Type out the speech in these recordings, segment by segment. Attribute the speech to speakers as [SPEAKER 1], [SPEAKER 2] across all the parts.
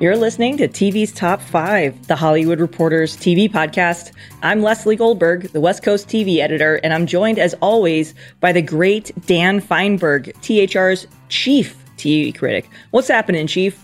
[SPEAKER 1] You're listening to TV's Top 5, the Hollywood Reporters TV podcast. I'm Leslie Goldberg, the West Coast TV editor, and I'm joined as always by the great Dan Fienberg, THR's chief TV critic. What's happening, Chief?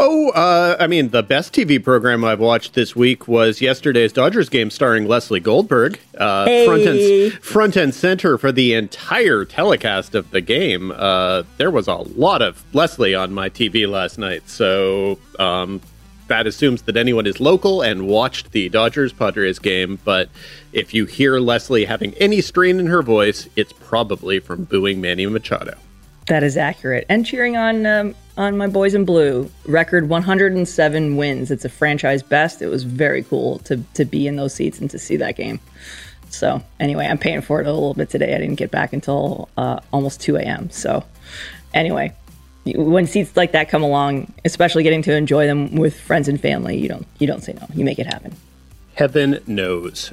[SPEAKER 2] Oh, uh, I mean, the best TV program I've watched this week was yesterday's Dodgers game starring Leslie Goldberg. Uh,
[SPEAKER 1] hey.
[SPEAKER 2] front, and, front and center for the entire telecast of the game. Uh, there was a lot of Leslie on my TV last night, so um, that assumes that anyone is local and watched the Dodgers Padres game. But if you hear Leslie having any strain in her voice, it's probably from booing Manny Machado.
[SPEAKER 1] That is accurate. And cheering on um, on my boys in blue. Record 107 wins. It's a franchise best. It was very cool to to be in those seats and to see that game. So anyway, I'm paying for it a little bit today. I didn't get back until uh, almost 2 a.m. So anyway, when seats like that come along, especially getting to enjoy them with friends and family, you don't you don't say no. You make it happen.
[SPEAKER 2] Heaven knows.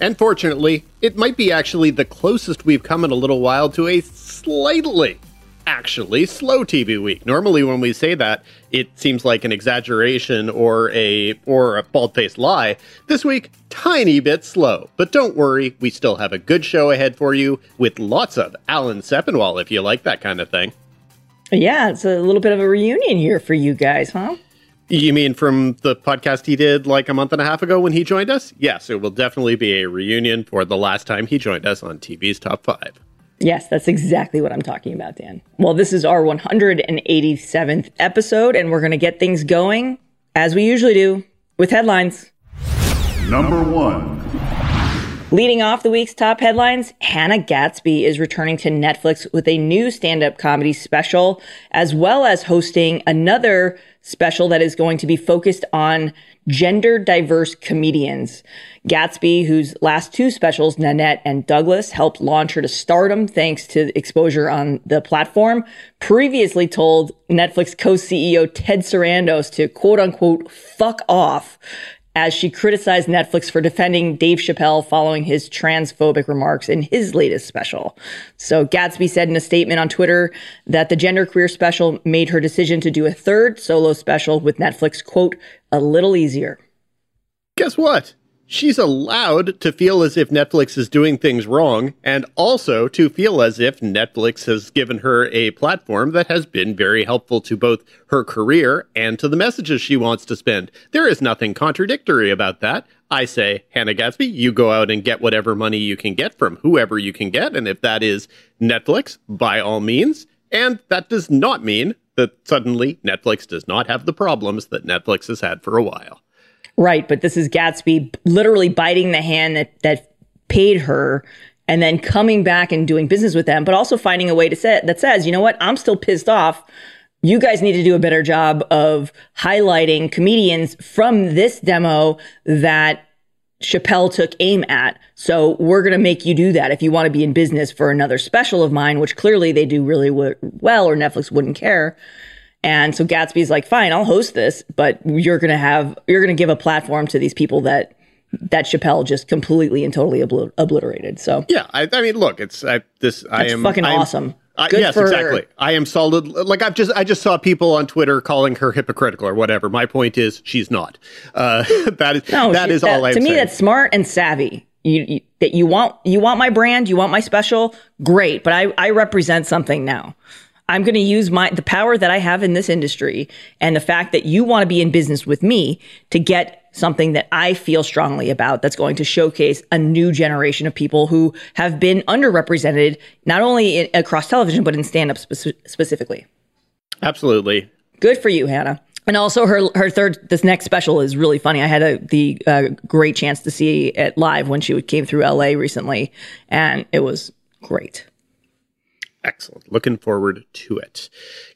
[SPEAKER 2] And fortunately, it might be actually the closest we've come in a little while to a slightly actually slow TV week. Normally when we say that, it seems like an exaggeration or a or a bald-faced lie. This week, tiny bit slow. But don't worry, we still have a good show ahead for you with lots of Alan Sepinwall if you like that kind of thing.
[SPEAKER 1] Yeah, it's a little bit of a reunion here for you guys, huh?
[SPEAKER 2] You mean from the podcast he did like a month and a half ago when he joined us? Yes, it will definitely be a reunion for the last time he joined us on TV's Top 5.
[SPEAKER 1] Yes, that's exactly what I'm talking about, Dan. Well, this is our 187th episode, and we're going to get things going, as we usually do, with headlines.
[SPEAKER 3] Number one.
[SPEAKER 1] Leading off the week's top headlines, Hannah Gadsby is returning to Netflix with a new stand up comedy special, as well as hosting another special that is going to be focused on gender diverse comedians. Gadsby, whose last two specials, Nanette and Douglas, helped launch her to stardom thanks to exposure on the platform, previously told Netflix co-CEO Ted Sarandos to quote unquote fuck off as she criticized Netflix for defending Dave Chappelle following his transphobic remarks in his latest special. So Gadsby said in a statement on Twitter that the genderqueer special made her decision to do a third solo special with Netflix, quote, a little easier.
[SPEAKER 2] Guess what? She's allowed to feel as if Netflix is doing things wrong and also to feel as if Netflix has given her a platform that has been very helpful to both her career and to the messages she wants to spend. There is nothing contradictory about that. I say, Hannah Gadsby, you go out and get whatever money you can get from whoever you can get. And if that is Netflix, by all means. And that does not mean that suddenly Netflix does not have the problems that Netflix has had for a while.
[SPEAKER 1] Right, but this is Gadsby literally biting the hand that that paid her and then coming back and doing business with them, but also finding a way to say that says, you know what, I'm still pissed off. You guys need to do a better job of highlighting comedians from this demo that Chappelle took aim at. So we're going to make you do that if you want to be in business for another special of mine, which clearly they do really w- well or Netflix wouldn't care. And so Gadsby's like, fine, I'll host this, but you're going to have, you're going to give a platform to these people that, that Chappelle just completely and totally obl- obliterated. So
[SPEAKER 2] yeah, I, I, mean, look, it's I, this.
[SPEAKER 1] I
[SPEAKER 2] am
[SPEAKER 1] fucking
[SPEAKER 2] I am,
[SPEAKER 1] awesome.
[SPEAKER 2] Uh, yes, exactly. Her. I am solid. Like I've just, I just saw people on Twitter calling her hypocritical or whatever. My point is, she's not. Uh, that is
[SPEAKER 1] no,
[SPEAKER 2] that
[SPEAKER 1] she,
[SPEAKER 2] is
[SPEAKER 1] that,
[SPEAKER 2] all I'm
[SPEAKER 1] to me.
[SPEAKER 2] saying.
[SPEAKER 1] That's smart and savvy. You, you, that you want you want my brand, you want my special, great. But I I represent something now. I'm going to use my the power that I have in this industry and the fact that you want to be in business with me to get something that I feel strongly about that's going to showcase a new generation of people who have been underrepresented not only in, across television but in stand up spe- specifically.
[SPEAKER 2] Absolutely.
[SPEAKER 1] Good for you, Hannah. And also, her her third this next special is really funny. I had a, the uh, great chance to see it live when she came through LA recently, and it was great.
[SPEAKER 2] Excellent. Looking forward to it.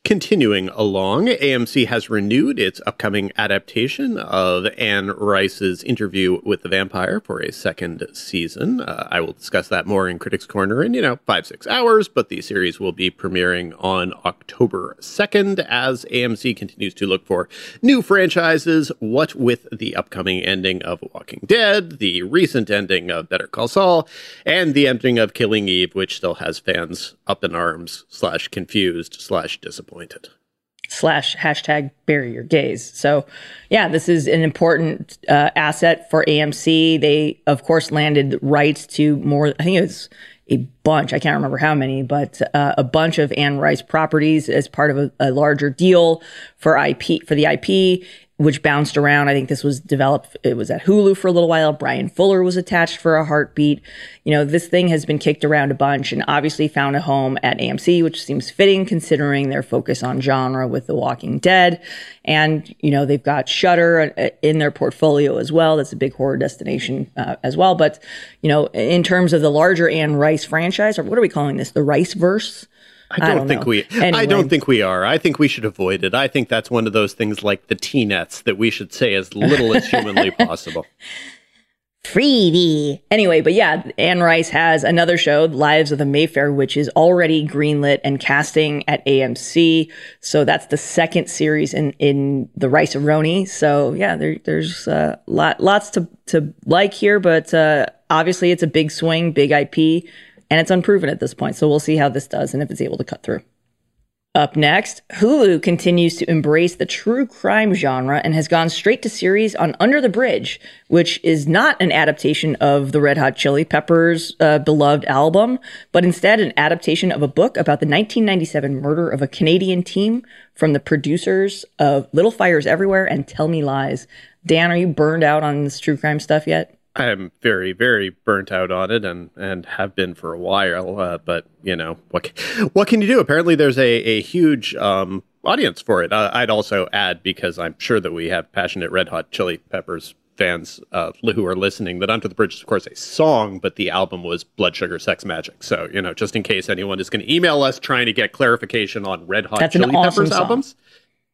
[SPEAKER 2] Continuing along, AMC has renewed its upcoming adaptation of Anne Rice's interview with the vampire for a second season. Uh, I will discuss that more in Critics Corner in, you know, five, six hours, but the series will be premiering on October 2nd as AMC continues to look for new franchises. What with the upcoming ending of Walking Dead, the recent ending of Better Call Saul, and the ending of Killing Eve, which still has fans up in arms slash confused slash disappointed.
[SPEAKER 1] Slash hashtag bury your gays so yeah this is an important uh, asset for amc they of course landed rights to more i think it was a bunch i can't remember how many but uh, a bunch of anne rice properties as part of a, a larger deal for ip for the ip which bounced around. I think this was developed, it was at Hulu for a little while. Bryan Fuller was attached for a heartbeat. You know, this thing has been kicked around a bunch and obviously found a home at AMC, which seems fitting considering their focus on genre with The Walking Dead. And, you know, they've got Shudder uh, in their portfolio as well. That's a big horror destination uh, as well. But, you know, in terms of the larger Anne Rice franchise, or what are we calling this? The Rice verse?
[SPEAKER 2] I don't, I don't think know. we. Anyway. I don't think we are. I think we should avoid it. I think that's one of those things like the T-nets that we should say as little as humanly possible.
[SPEAKER 1] Freebie. Anyway, but yeah, Anne Rice has another show, Lives of the Mayfair, which is already greenlit and casting at AMC. So that's the second series in in the Rice Aroni. So yeah, there, there's uh, lot lots to to like here, but uh, obviously it's a big swing, big IP and it's unproven at this point. So we'll see how this does and if it's able to cut through. Up next, Hulu continues to embrace the true crime genre and has gone straight to series on Under the Bridge, which is not an adaptation of the Red Hot Chili Peppers' uh, beloved album, but instead an adaptation of a book about the 1997 murder of a Canadian team from the producers of Little Fires Everywhere and Tell Me Lies. Dan, are you burned out on this true crime stuff yet?
[SPEAKER 2] I'm very, very burnt out on it, and and have been for a while. Uh, but you know what? What can you do? Apparently, there's a a huge um, audience for it. Uh, I'd also add because I'm sure that we have passionate Red Hot Chili Peppers fans uh, who are listening that Under the Bridge is of course a song, but the album was Blood Sugar Sex Magik. So you know, just in case anyone is going to email us trying to get clarification on Red Hot
[SPEAKER 1] That's
[SPEAKER 2] Chili
[SPEAKER 1] awesome
[SPEAKER 2] Peppers
[SPEAKER 1] song.
[SPEAKER 2] albums,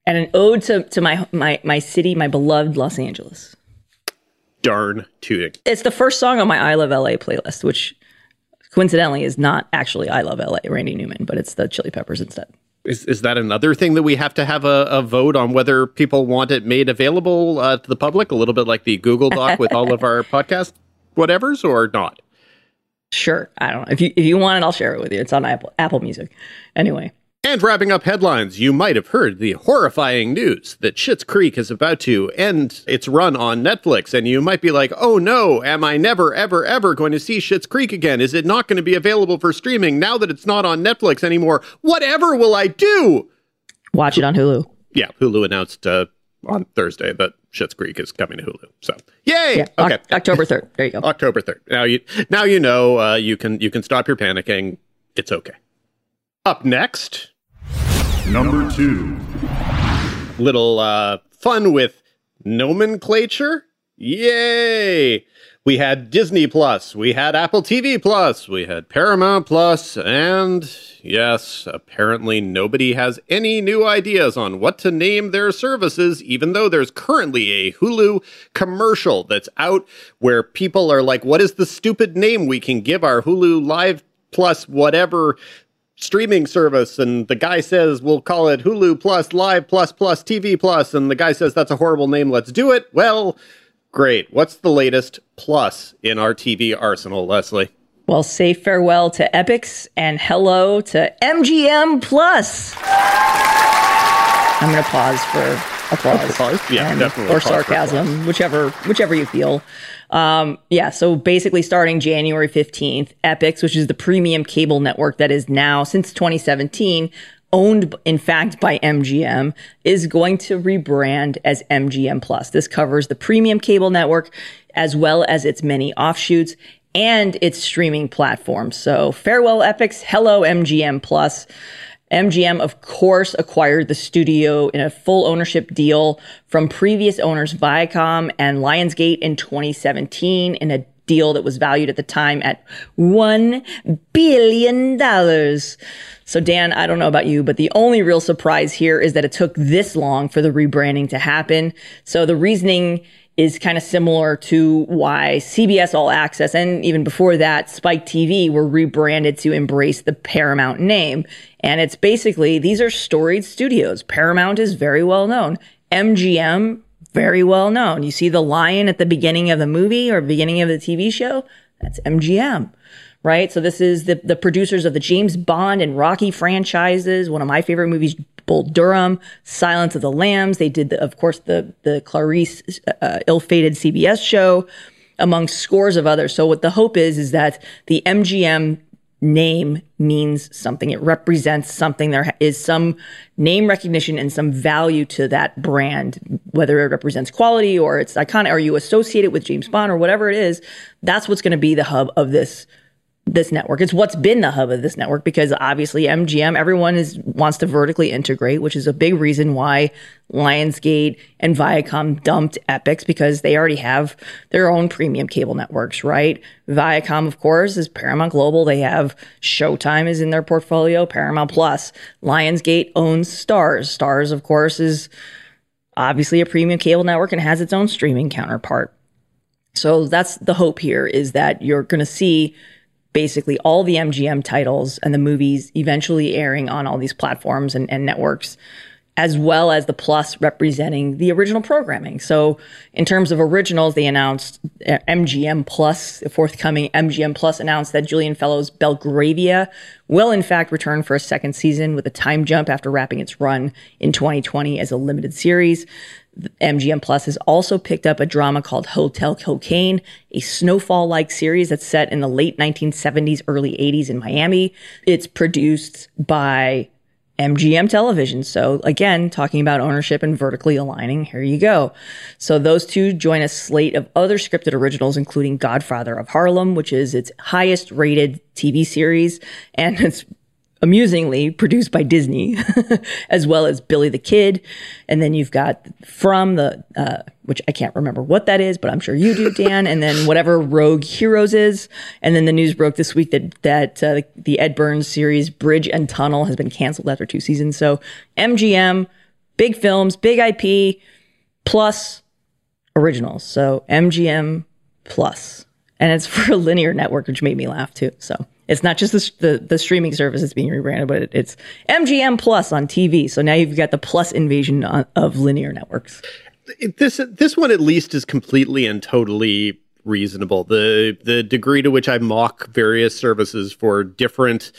[SPEAKER 1] and an ode to to my my my city, my beloved Los Angeles
[SPEAKER 2] darn tooting.
[SPEAKER 1] It's the first song on my I Love LA playlist, which coincidentally is not actually I Love LA, Randy Newman, but it's the Chili Peppers instead.
[SPEAKER 2] Is, is that another thing that we have to have a, a vote on whether people want it made available uh, to the public, a little bit like the Google Doc with all of our podcast whatevers, or not?
[SPEAKER 1] Sure, I don't know. If you if you want it, I'll share it with you. It's on Apple Apple Music. Anyway,
[SPEAKER 2] and wrapping up headlines, you might have heard the horrifying news that Schitt's Creek is about to end its run on Netflix. And you might be like, oh no, am I never, ever, ever going to see Schitt's Creek again? Is it not going to be available for streaming now that it's not on Netflix anymore? Whatever will I do?
[SPEAKER 1] Watch it on Hulu.
[SPEAKER 2] Yeah, Hulu announced uh, on Thursday that Schitt's Creek is coming to Hulu. So, yay! Yeah, okay,
[SPEAKER 1] o- October third. There you go.
[SPEAKER 2] October third. Now you now you know uh, you can you can stop your panicking. It's okay. Up next,
[SPEAKER 3] Number two.
[SPEAKER 2] Little uh, fun with nomenclature. Yay! We had Disney Plus, we had Apple TV Plus, we had Paramount Plus, and yes, apparently nobody has any new ideas on what to name their services, even though there's currently a Hulu commercial that's out where people are like, what is the stupid name we can give our Hulu Live Plus whatever streaming service and the guy says we'll call it Hulu Plus Live Plus Plus TV Plus and the guy says that's a horrible name let's do it. Well great. What's the latest plus in our TV arsenal Leslie?
[SPEAKER 1] Well say farewell to Epix and hello to MGM Plus. I'm going to pause for applause,
[SPEAKER 2] applause. yeah
[SPEAKER 1] and,
[SPEAKER 2] definitely
[SPEAKER 1] or sarcasm whichever whichever you feel um, yeah, so basically starting January 15th, Epix, which is the premium cable network that is now since 2017 owned in fact by MGM, is going to rebrand as MGM Plus. This covers the premium cable network as well as its many offshoots and its streaming platforms. So farewell Epix, hello MGM Plus. MGM, of course, acquired the studio in a full ownership deal from previous owners Viacom and Lionsgate in 2017 in a deal that was valued at the time at $1 billion. So, Dan, I don't know about you, but the only real surprise here is that it took this long for the rebranding to happen. So, the reasoning is kind of similar to why CBS All Access and even before that, Spike TV were rebranded to embrace the Paramount name. And it's basically, these are storied studios. Paramount is very well known. MGM, very well known. You see the lion at the beginning of the movie or beginning of the TV show? That's MGM right? So this is the, the producers of the James Bond and Rocky franchises, one of my favorite movies, Bull Durham, Silence of the Lambs. They did, the, of course, the the Clarice uh, ill-fated CBS show, among scores of others. So what the hope is is that the MGM name means something. It represents something. There is some name recognition and some value to that brand, whether it represents quality or it's iconic, or you associate it with James Bond or whatever it is. That's what's going to be the hub of this this network. It's what's been the hub of this network because obviously MGM, everyone is wants to vertically integrate, which is a big reason why Lionsgate and Viacom dumped Epix because they already have their own premium cable networks, right? Viacom, of course, is Paramount Global. They have Showtime is in their portfolio, Paramount Plus. Lionsgate owns Starz. Starz, of course, is obviously a premium cable network and has its own streaming counterpart. So that's the hope here is that you're going to see basically all the MGM titles and the movies eventually airing on all these platforms and, and networks, as well as the plus representing the original programming. So, in terms of originals, they announced uh, MGM Plus, the forthcoming MGM Plus announced that Julian Fellowes' Belgravia will in fact return for a second season with a time jump after wrapping its run in 2020 as a limited series. MGM Plus has also picked up a drama called Hotel Cocaine, a snowfall like series that's set in the late 1970s, early 80s in Miami. It's produced by MGM Television. So again, talking about ownership and vertically aligning, here you go. So those two join a slate of other scripted originals, including Godfather of Harlem, which is its highest rated TV series. And it's amusingly produced by Disney, as well as Billy the Kid. And then you've got From the, uh, which I can't remember what that is, but I'm sure you do, Dan. and then whatever Rogue Heroes is. And then the news broke this week that that uh, the Ed Burns series Bridge and Tunnel has been canceled after two seasons. So MGM, big films, big IP, plus originals. So MGM plus, and it's for a linear network, which made me laugh too. So. It's not just the, the, the streaming service that's being rebranded, but it's MGM Plus on TV. So now you've got the plus invasion uh, of linear networks.
[SPEAKER 2] This this one at least is completely and totally reasonable. The the degree to which I mock various services for different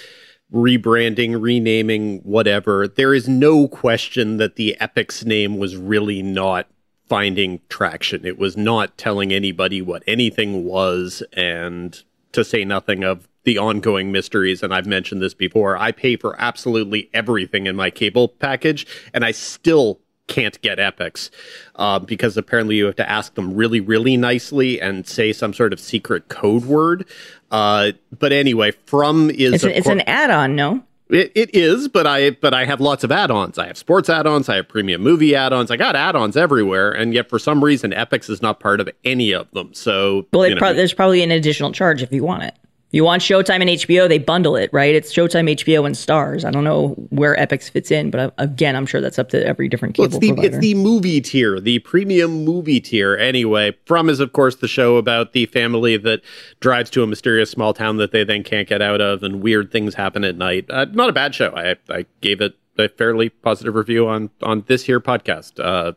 [SPEAKER 2] rebranding, renaming, whatever, there is no question that the Epix name was really not finding traction. It was not telling anybody what anything was, and to say nothing of the ongoing mysteries, and I've mentioned this before, I pay for absolutely everything in my cable package, and I still can't get Epix uh, because apparently you have to ask them really, really nicely and say some sort of secret code word. Uh, but anyway, From is
[SPEAKER 1] it's, a, it's cor- an add-on, no?
[SPEAKER 2] It, it is, but I but I have lots of add-ons. I have sports add-ons. I have premium movie add-ons. I got add-ons everywhere, and yet for some reason, Epix is not part of any of them. So,
[SPEAKER 1] well, pro- there's probably an additional charge if you want it you want Showtime and HBO, they bundle it, right? It's Showtime, HBO, and Starz. I don't know where Epix fits in, but uh, again, I'm sure that's up to every different cable well,
[SPEAKER 2] it's the,
[SPEAKER 1] provider.
[SPEAKER 2] It's the movie tier, the premium movie tier. Anyway, From is of course the show about the family that drives to a mysterious small town that they then can't get out of, and weird things happen at night. Uh, not a bad show. I I gave it a fairly positive review on on this here podcast. Uh,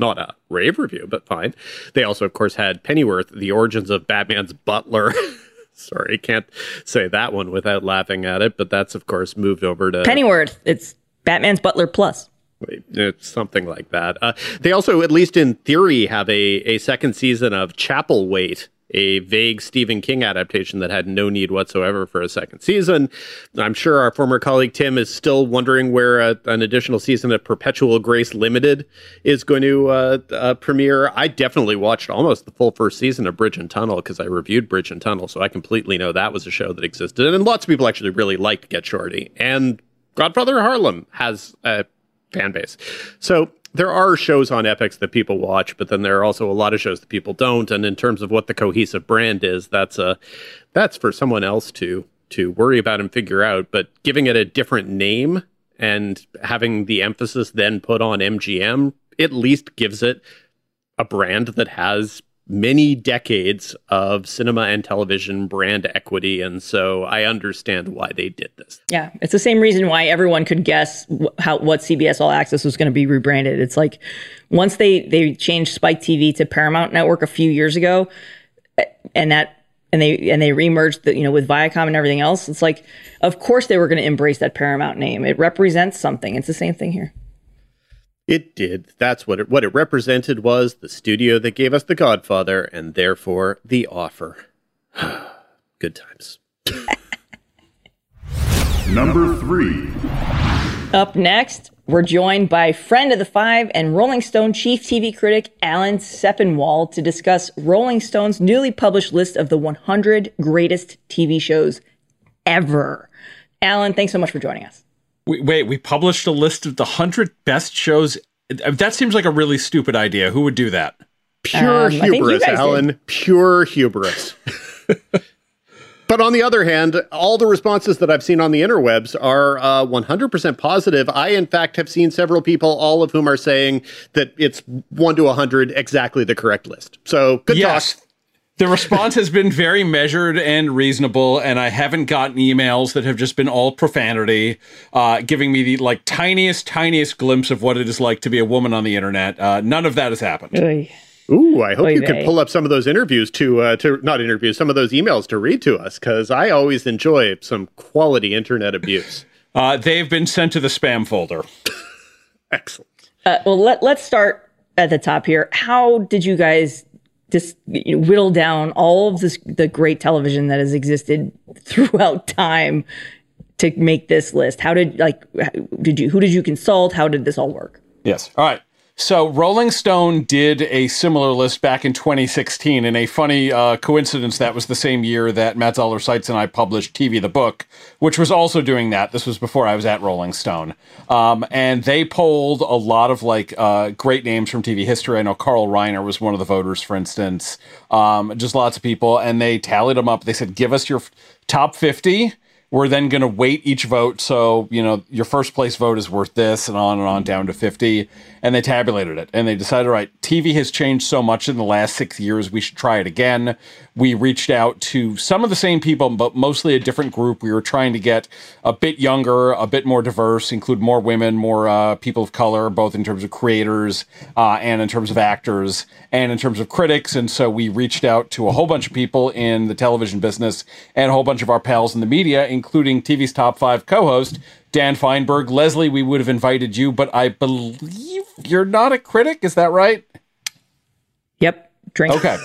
[SPEAKER 2] not a rave review, but fine. They also, of course, had Pennyworth, the origins of Batman's butler. Sorry, can't say that one without laughing at it, but that's of course moved over to
[SPEAKER 1] Pennyworth. It's Batman's Butler Plus.
[SPEAKER 2] Wait, it's something like that. Uh, they also, at least in theory, have a, a second season of Chapelwaite, a vague Stephen King adaptation that had no need whatsoever for a second season. I'm sure our former colleague Tim is still wondering where a, an additional season of Perpetual Grace Limited is going to uh, uh, premiere. I definitely watched almost the full first season of Bridge and Tunnel because I reviewed Bridge and Tunnel, so I completely know that was a show that existed. And lots of people actually really liked Get Shorty. And Godfather Harlem has a fan base. So there are shows on Epix that people watch, but then there are also a lot of shows that people don't. And in terms of what the cohesive brand is, that's a that's for someone else to to worry about and figure out. But giving it a different name and having the emphasis then put on MGM at least gives it a brand that has many decades of cinema and television brand equity and so i understand why they did this.
[SPEAKER 1] Yeah it's the same reason why everyone could guess how what cbs all access was going to be rebranded. It's like once they they changed spike tv to paramount network a few years ago eh, and that and they and they remerged the, you know with viacom and everything else it's like of course they were going to embrace that paramount name. It represents something. It's the same thing here
[SPEAKER 2] it did. That's what it what it represented was the studio that gave us The Godfather and therefore The Offer. Good times.
[SPEAKER 3] Number 3.
[SPEAKER 1] Up next, we're joined by friend of the five and Rolling Stone chief TV critic Alan Sepinwall to discuss Rolling Stone's newly published list of the 100 greatest TV shows ever. Alan, thanks so much for joining us.
[SPEAKER 4] Wait, we published a list of the 100 best shows. That seems like a really stupid idea. Who would do that?
[SPEAKER 2] Pure um, hubris, Alan. Did. Pure hubris. but on the other hand, all the responses that I've seen on the interwebs are uh, 100% positive. I, in fact, have seen several people, all of whom are saying that it's 1 to 100 exactly the correct list. So good yes. talk
[SPEAKER 4] the response has been very measured and reasonable, and I haven't gotten emails that have just been all profanity, uh, giving me the like tiniest, tiniest glimpse of what it is like to be a woman on the internet. Uh, none of that has happened.
[SPEAKER 1] Oy.
[SPEAKER 2] Ooh, I hope Oy you can pull up some of those interviews to uh, to not interviews, some of those emails to read to us because I always enjoy some quality internet abuse.
[SPEAKER 4] Uh, they've been sent to the spam folder.
[SPEAKER 2] Excellent.
[SPEAKER 1] Uh, well, let let's start at the top here. How did you guys just you know, whittle down all of this, the great television that has existed throughout time to make this list? How did like did you who did you consult? How did this all work?
[SPEAKER 4] Yes. All right. So Rolling Stone did a similar list back in 2016, and a funny uh, coincidence that was the same year that Matt Zoller Seitz and I published TV the Book, which was also doing that. This was before I was at Rolling Stone, um, and they polled a lot of like uh, great names from TV history. I know Carl Reiner was one of the voters, for instance. Um, just lots of people, and they tallied them up. They said, "Give us your top 50." we're then going to weight each vote. So, you know, your first place vote is worth this and on and on down to 50. And they tabulated it and they decided, right, TV has changed so much in the last six years. We should try it again. We reached out to some of the same people, but mostly a different group. We were trying to get a bit younger, a bit more diverse, include more women, more uh, people of color, both in terms of creators uh, and in terms of actors and in terms of critics. And so we reached out to a whole bunch of people in the television business and a whole bunch of our pals in the media, including TV's top five co host, Dan Fienberg. Leslie, we would have invited you, but I believe you're not a critic. Is that right?
[SPEAKER 1] Yep. Drink.
[SPEAKER 4] Okay.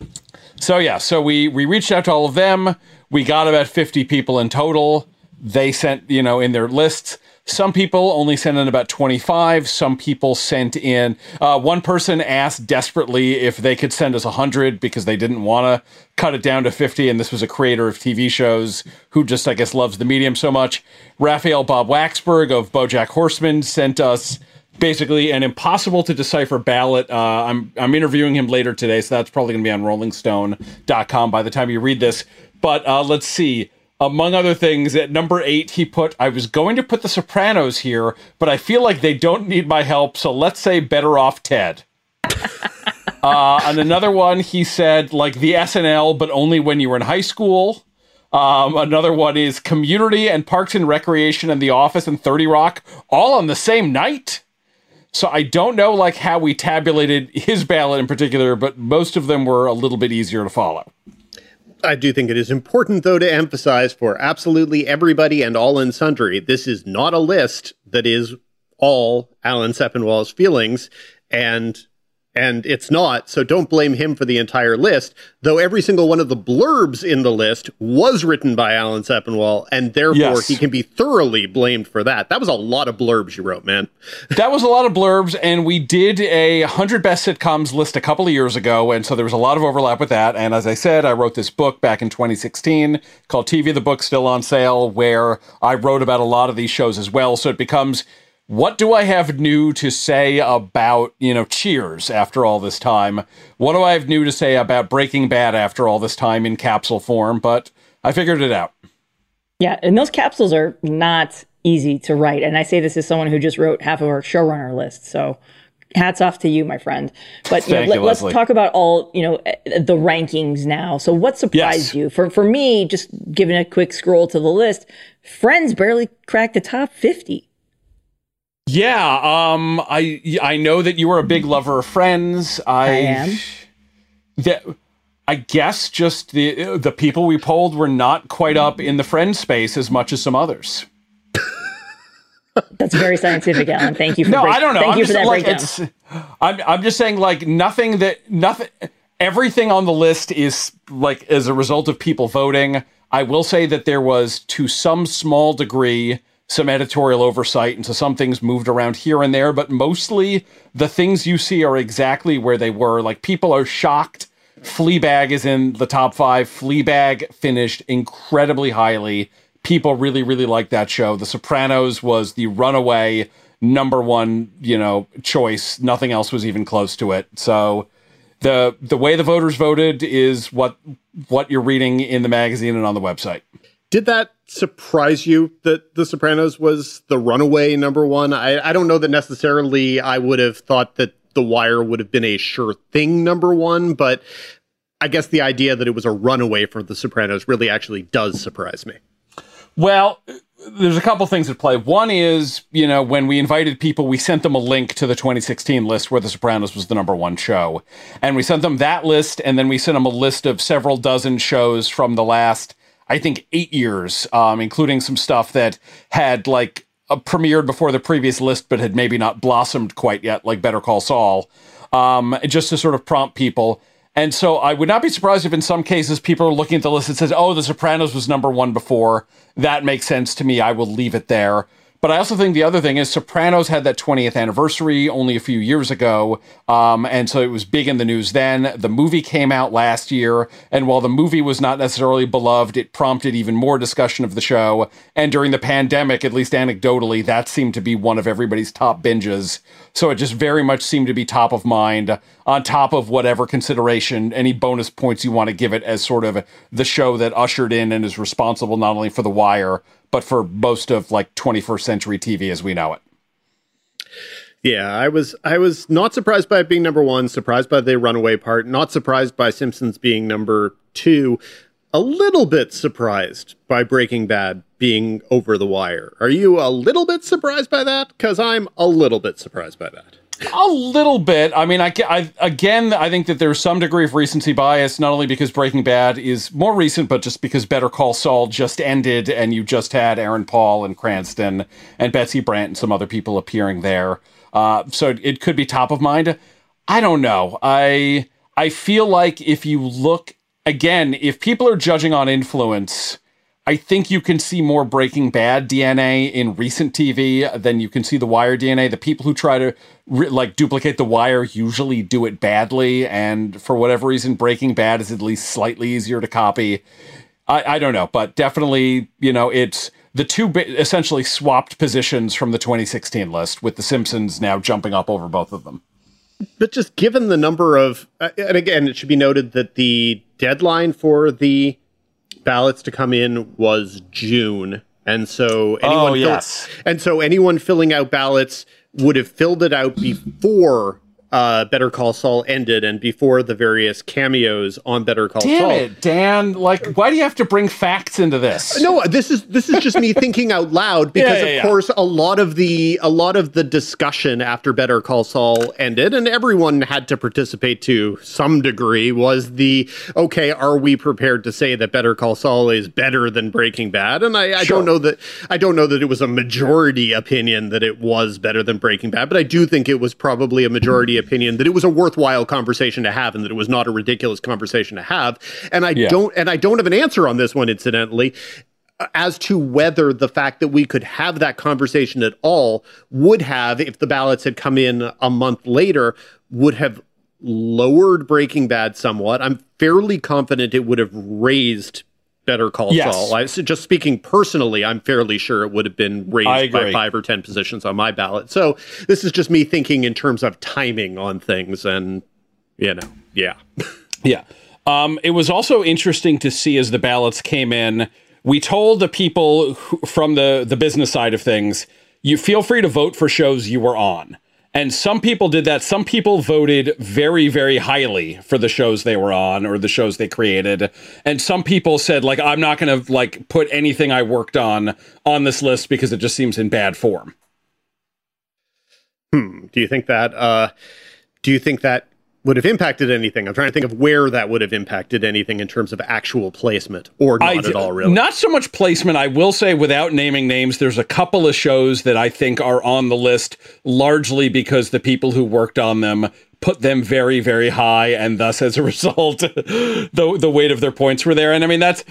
[SPEAKER 4] so yeah, so we we reached out to all of them. We got about 50 people in total. They sent, you know, in their lists. Some people only sent in about 25. Some people sent in. Uh, one person asked desperately if they could send us 100 because they didn't want to cut it down to 50. And this was a creator of TV shows who just, I guess, loves the medium so much. Raphael Bob Waksberg of Bojack Horseman sent us basically an impossible to decipher ballot. Uh, I'm I'm interviewing him later today, so that's probably going to be on RollingStone.com by the time you read this. But uh, let's see among other things, at number eight, he put, I was going to put The Sopranos here, but I feel like they don't need my help, so let's say Better Off Ted. uh, and another one, he said, like the SNL, but only when you were in high school. Um, another one is Community and Parks and Recreation and The Office and 30 Rock, all on the same night. So I don't know like how we tabulated his ballot in particular, but most of them were a little bit easier to follow.
[SPEAKER 2] I do think it is important, though, to emphasize for absolutely everybody and all in sundry, this is not a list that is all Alan Sepinwall's feelings. And and it's not, so don't blame him for the entire list, though every single one of the blurbs in the list was written by Alan Sepinwall, and therefore
[SPEAKER 4] Yes.
[SPEAKER 2] he can be thoroughly blamed for that. That was a lot of blurbs you wrote, man.
[SPEAKER 4] that was a lot of blurbs, and we did a 100 best sitcoms list a couple of years ago, and so there was a lot of overlap with that. And as I said, I wrote this book back in 2016 called TV the Book Still on Sale, where I wrote about a lot of these shows as well. So it becomes what do I have new to say about, you know, Cheers after all this time? What do I have new to say about Breaking Bad after all this time in capsule form? But I figured it out.
[SPEAKER 1] Yeah, and those capsules are not easy to write. And I say this as someone who just wrote half of our showrunner list. So hats off to you, my friend. But you know, let, us talk about all, you know, eh, the rankings now. So what surprised
[SPEAKER 4] Yes.
[SPEAKER 1] you? For for me, just giving a quick scroll to the list, Friends barely cracked the top 50.
[SPEAKER 4] Yeah, um, I I know that you were a big lover of Friends. I,
[SPEAKER 1] I am.
[SPEAKER 4] That I guess just the the people we polled were not quite up in the friend space as much as some others.
[SPEAKER 1] That's very scientific, Alan. Thank you for
[SPEAKER 4] No,
[SPEAKER 1] break-
[SPEAKER 4] I don't know.
[SPEAKER 1] Thank
[SPEAKER 4] I'm
[SPEAKER 1] you
[SPEAKER 4] just
[SPEAKER 1] for that
[SPEAKER 4] like
[SPEAKER 1] breakdown.
[SPEAKER 4] I'm I'm just saying like nothing that nothing. Everything on the list is like as a result of people voting. I will say that there was to some small degree some editorial oversight, and so some things moved around here and there, but mostly the things you see are exactly where they were. Like people are shocked. Fleabag is in the top five. Fleabag finished incredibly highly. People really, really like that show. The Sopranos was the runaway number one, you know, choice. Nothing else was even close to it. So the the way the voters voted is what what you're reading in the magazine and on the website.
[SPEAKER 2] Did that surprise you that The Sopranos was the runaway number one? I, I don't know that necessarily I would have thought that The Wire would have been a sure thing number one, but I guess the idea that it was a runaway for The Sopranos really actually does surprise me.
[SPEAKER 4] Well, there's a couple things at play. One is, you know, when we invited people, we sent them a link to the 2016 list where The Sopranos was the number one show. And we sent them that list, and then we sent them a list of several dozen shows from the last, I think, eight years, um, including some stuff that had like uh, premiered before the previous list, but had maybe not blossomed quite yet, like Better Call Saul, um, just to sort of prompt people. And so I would not be surprised if in some cases people are looking at the list and says, "Oh, The Sopranos was number one before." That makes sense to me. I will leave it there. But I also think the other thing is Sopranos had that 20th anniversary only a few years ago, um, and so it was big in the news then. The movie came out last year, and while the movie was not necessarily beloved, it prompted even more discussion of the show. And during the pandemic, at least anecdotally, that seemed to be one of everybody's top binges. So it just very much seemed to be top of mind, on top of whatever consideration, any bonus points you want to give it as sort of the show that ushered in and is responsible not only for The Wire, but for most of like 21st century TV as we know it.
[SPEAKER 2] Yeah, I was I was not surprised by it being number one, surprised by the runaway part, not surprised by Simpsons being number two, a little bit surprised by Breaking Bad being over the wire. Are you a little bit surprised by that? Because I'm a little bit surprised by that.
[SPEAKER 4] A little bit. I mean, I, I again, I think that there's some degree of recency bias, not only because Breaking Bad is more recent, but just because Better Call Saul just ended, and you just had Aaron Paul and Cranston and Betsy Brandt and some other people appearing there. Uh, so it could be top of mind. I don't know. I I feel like if you look again, if people are judging on influence, I think you can see more Breaking Bad DNA in recent TV than you can see The Wire DNA. The people who try to re- like duplicate The Wire usually do it badly, and for whatever reason, Breaking Bad is at least slightly easier to copy. I, I don't know, but definitely, you know, it's the two bi- essentially swapped positions from the 2016 list, with The Simpsons now jumping up over both of them.
[SPEAKER 2] But just given the number of, uh, and again, it should be noted that the deadline for the ballots to come in was June, and so anyone,
[SPEAKER 4] Oh,
[SPEAKER 2] fill- and so anyone filling out ballots would have filled it out before uh, Better Call Saul ended and before the various cameos on Better Call
[SPEAKER 4] Damn
[SPEAKER 2] Saul.
[SPEAKER 4] it, Dan! Like, why do you have to bring facts into this?
[SPEAKER 2] No, this is this is just me thinking out loud because
[SPEAKER 4] Yeah, yeah,
[SPEAKER 2] of
[SPEAKER 4] yeah.
[SPEAKER 2] course a lot of the a lot of the discussion after Better Call Saul ended and everyone had to participate to some degree was the okay, are we prepared to say that Better Call Saul is better than Breaking Bad? And I, I
[SPEAKER 4] Sure.
[SPEAKER 2] don't know that I don't know that it was a majority opinion that it was better than Breaking Bad, but I do think it was probably a majority opinion that it was a worthwhile conversation to have and that it was not a ridiculous conversation to have. And I yeah. don't and I don't have an answer on this one incidentally as to whether the fact that we could have that conversation at all would have if the ballots had come in a month later would have lowered Breaking Bad somewhat. I'm fairly confident it would have raised Better Call yes. Saul. I, so just speaking personally, I'm fairly sure it would have been raised by five or ten positions on my ballot. So this is just me thinking in terms of timing on things, and you know, yeah,
[SPEAKER 4] yeah. Um, it was also interesting to see as the ballots came in. We told the people who, from the the business side of things, you feel free to vote for shows you were on. And some people did that. Some people voted very, very highly for the shows they were on or the shows they created. And some people said, like, I'm not going to like put anything I worked on on this list because it just seems in bad form.
[SPEAKER 2] Hmm. Do you think that? Uh, do you think that would have impacted anything. I'm trying to think of where that would have impacted anything in terms of actual placement or not I, at all, really.
[SPEAKER 4] Not so much placement. I will say, without naming names, there's a couple of shows that I think are on the list largely because the people who worked on them put them very, very high, and thus, as a result, the the weight of their points were there. And I mean, that's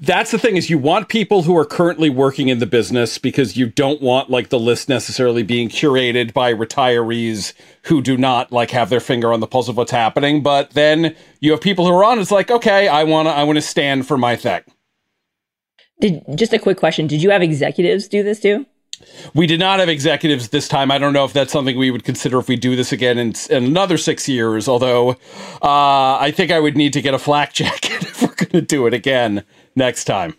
[SPEAKER 4] that's the thing is you want people who are currently working in the business because you don't want like the list necessarily being curated by retirees who do not like have their finger on the pulse of what's happening. But then you have people who are on. It's like, okay, I want to I want to stand for my thing.
[SPEAKER 1] Did just a quick question? Did you have executives do this too?
[SPEAKER 4] We did not have executives this time. I don't know if that's something we would consider if we do this again in, in another six years. Although uh, I think I would need to get a flak jacket if we're going to do it again next time.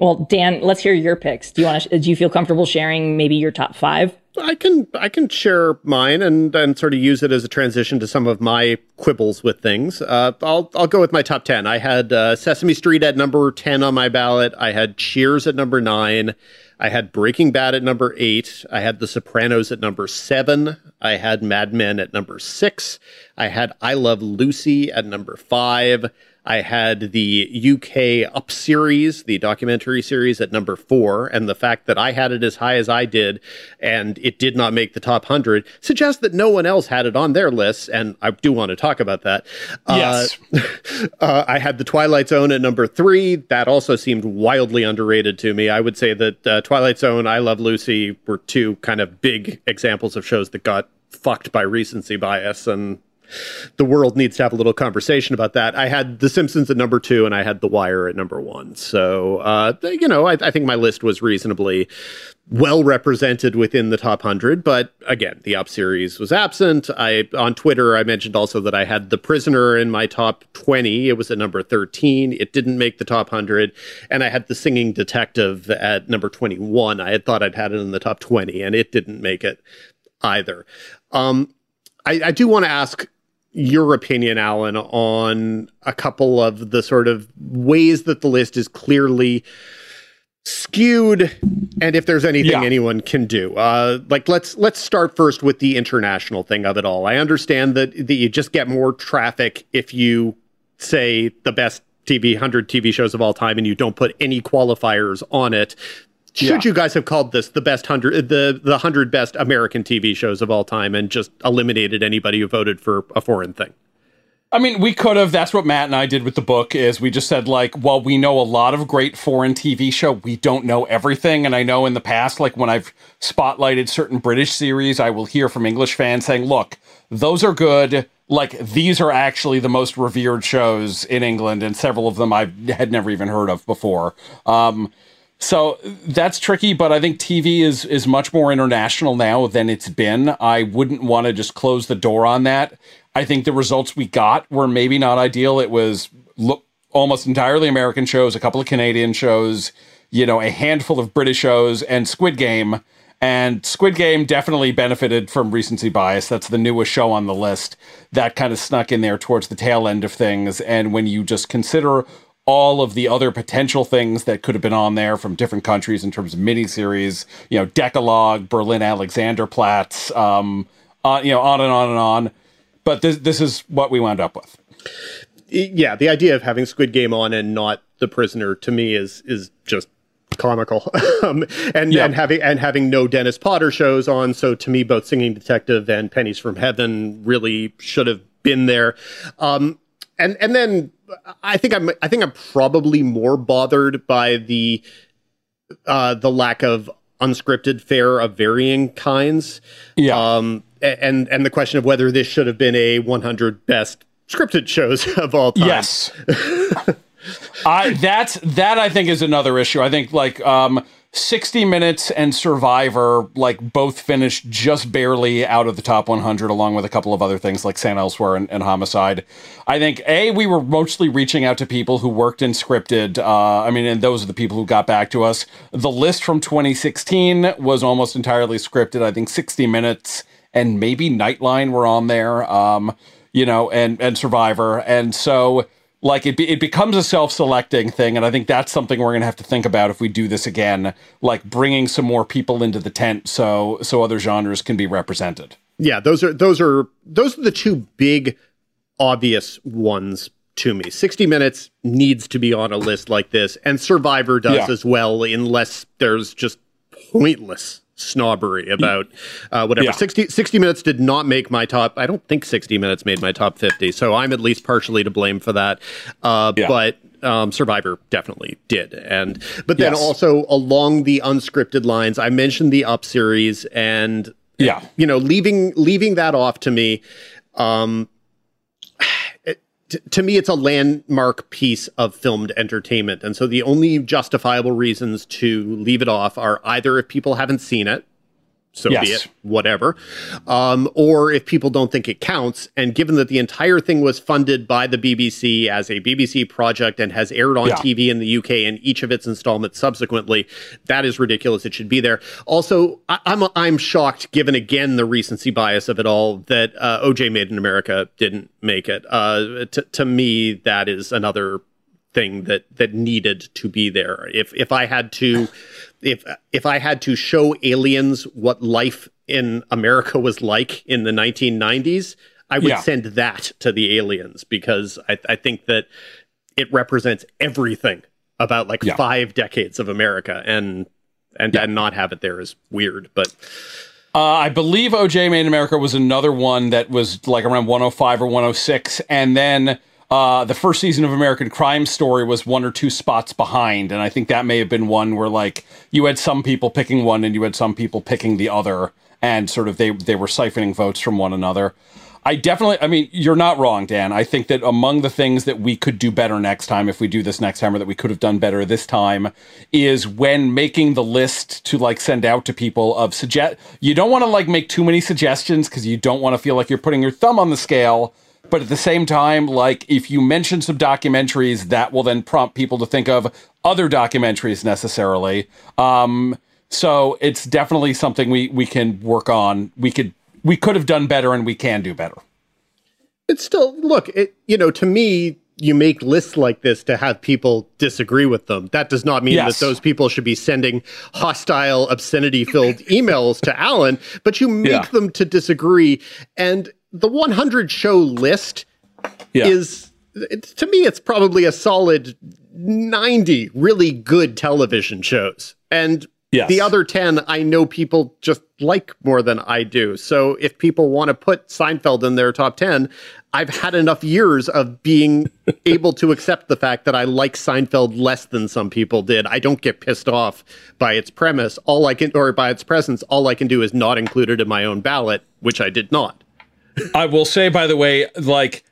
[SPEAKER 1] Well, Dan, let's hear your picks. Do you want to? Do you feel comfortable sharing maybe your top five?
[SPEAKER 2] I can I can share mine and and sort of use it as a transition to some of my quibbles with things. Uh, I'll I'll go with my top ten. I had uh, Sesame Street at number ten on my ballot. I had Cheers at number nine. I had Breaking Bad at number eight. I had The Sopranos at number seven. I had Mad Men at number six. I had I Love Lucy at number five. I had the UK Up series, the documentary series at number four, and the fact that I had it as high as I did and it did not make the top 100 suggests that no one else had it on their lists, and I do want to talk about that.
[SPEAKER 4] Yes.
[SPEAKER 2] Uh, uh, I had the Twilight Zone at number three. That also seemed wildly underrated to me. I would say that uh, Twilight Zone, I Love Lucy were two kind of big examples of shows that got fucked by recency bias and the world needs to have a little conversation about that. I had The Simpsons at number two, and I had The Wire at number one. So, uh, you know, I, I think my list was reasonably well represented within the top 100 but again the up series was absent. I on twitter i mentioned also that i had the prisoner in my top 20 it was at number 13 it didn't make the top 100 and i had the singing detective at number 21 i had thought i'd had it in the top 20 and it didn't make it either. Um, I, I do want to ask your opinion, Alan, on a couple of the sort of ways that the list is clearly skewed and if there's anything yeah. anyone can do. Uh like let's let's start first with the international thing of it all. I understand that, that you just get more traffic if you say the best tv 100 tv shows of all time and you don't put any qualifiers on it should yeah. you guys have called this the best hundred, the the hundred best American TV shows of all time, and just eliminated anybody who voted for a foreign thing?
[SPEAKER 4] I mean, we could have. That's what Matt and I did with the book. Is we just said like, while we know a lot of great foreign TV show, we don't know everything. And I know in the past, like when I've spotlighted certain British series, I will hear from English fans saying, "Look, those are good." Like these are actually the most revered shows in England, and several of them I had never even heard of before. Um, so that's tricky, but I think TV is is much more international now than it's been. I wouldn't want to just close the door on that. I think the results we got were maybe not ideal. It was look, almost entirely American shows, a couple of Canadian shows, you know, a handful of British shows, and Squid Game. And Squid Game definitely benefited from recency bias. That's the newest show on the list. That kind of snuck in there towards the tail end of things. And when you just consider all of the other potential things that could have been on there from different countries in terms of miniseries, you know, Decalogue, Berlin Alexanderplatz, um, uh, you know, on and on and on. But this this is what we wound up with.
[SPEAKER 2] Yeah, the idea of having Squid Game on and not The Prisoner to me is is just comical um, and
[SPEAKER 4] Yeah.
[SPEAKER 2] and having and having no Dennis Potter shows on so to me both Singing Detective and Pennies from Heaven really should have been there um, and and then I think I'm I think I'm probably more bothered by the uh, the lack of unscripted fare of varying kinds
[SPEAKER 4] Yeah.
[SPEAKER 2] um, and and the question of whether this should have been a 100 best scripted shows of all time
[SPEAKER 4] Yes. I that's that I think is another issue. I think like um 60 minutes and Survivor like both finished just barely out of the top 100 along with a couple of other things like St. Elsewhere and, and Homicide. I think a we were mostly reaching out to people who worked in scripted uh I mean and those are the people who got back to us. The list from 2016 was almost entirely scripted. I think 60 minutes and maybe Nightline were on there. Um you know, and and Survivor. And so like it, be, it becomes a self-selecting thing and i think that's something we're going to have to think about if we do this again like bringing some more people into the tent so so other genres can be represented
[SPEAKER 2] yeah those are those are those are the two big obvious ones to me 60 minutes needs to be on a list like this and survivor does
[SPEAKER 4] Yeah.
[SPEAKER 2] as well unless there's just pointless snobbery about uh, whatever
[SPEAKER 4] Yeah.
[SPEAKER 2] 60, 60 minutes did not make my top i don't think 60 minutes made my top 50 so i'm at least partially to blame for that uh,
[SPEAKER 4] Yeah.
[SPEAKER 2] but um, Survivor definitely did, and but then
[SPEAKER 4] Yes.
[SPEAKER 2] also along the unscripted lines, I mentioned the Up series, and
[SPEAKER 4] yeah
[SPEAKER 2] you know leaving leaving that off to me um it- to me it's a landmark piece of filmed entertainment. And so the only justifiable reasons to leave it off are either if people haven't seen it so be it whatever. Um, or if people don't think it counts and given that the entire thing was funded by the bbc as a bbc project and has aired on
[SPEAKER 4] Yeah.
[SPEAKER 2] tv in the uk in each of its installments subsequently that is ridiculous. It should be there. Also I, i'm i'm shocked given again the recency bias of it all that uh, oj made in america didn't make it. Uh, t- to me that is another thing that that needed to be there. If if I had to if if I had to show aliens what life in America was like in the 1990s, I would
[SPEAKER 4] Yeah.
[SPEAKER 2] send that to the aliens because I, I think that it represents everything about like
[SPEAKER 4] Yeah.
[SPEAKER 2] five decades of America and and and not have it there is weird. But
[SPEAKER 4] uh, i believe oj made in america was another one that was like around 105 or 106 and then uh, the first season of American Crime Story was one or two spots behind, and I think that may have been one where like you had some people picking one and you had some people picking the other, and sort of they they were siphoning votes from one another. I definitely, I mean, you're not wrong, Dan. I think that among the things that we could do better next time, if we do this next time, or that we could have done better this time, is when making the list to like send out to people of suggest. You don't want to like make too many suggestions because you don't want to feel like you're putting your thumb on the scale. But at the same time, like if you mention some documentaries, that will then prompt people to think of other documentaries necessarily. Um, so it's definitely something we we can work on. We could we could have done better, and we can do better.
[SPEAKER 2] it's still look it you know to me you make lists like this to have people disagree with them that does not mean
[SPEAKER 4] Yes.
[SPEAKER 2] that those people should be sending hostile obscenity filled emails to alan but you make
[SPEAKER 4] Yeah.
[SPEAKER 2] them to disagree and the 100 show list
[SPEAKER 4] Yeah.
[SPEAKER 2] is it, to me it's probably a solid 90 really good television shows. And
[SPEAKER 4] Yes.
[SPEAKER 2] the other 10 i know people just like more than i do. So if people want to put seinfeld in their top 10 i've had enough years of being able to accept the fact that i like seinfeld less than some people did. I don't get pissed off by its premise. All i can or by its presence all i can do is not include it in my own ballot which i did not
[SPEAKER 4] I will say, by the way, like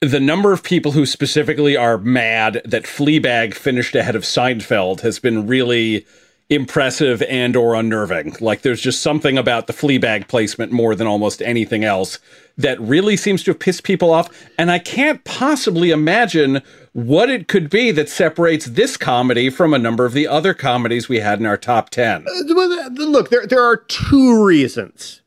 [SPEAKER 4] the number of people who specifically are mad that Fleabag finished ahead of Seinfeld has been really impressive and or unnerving. Like there's just something about the Fleabag placement more than almost anything else that really seems to have pissed people off and I can't possibly imagine what it could be that separates this comedy from a number of the other comedies we had in our top 10.
[SPEAKER 2] Uh, well, th- look there there are two reasons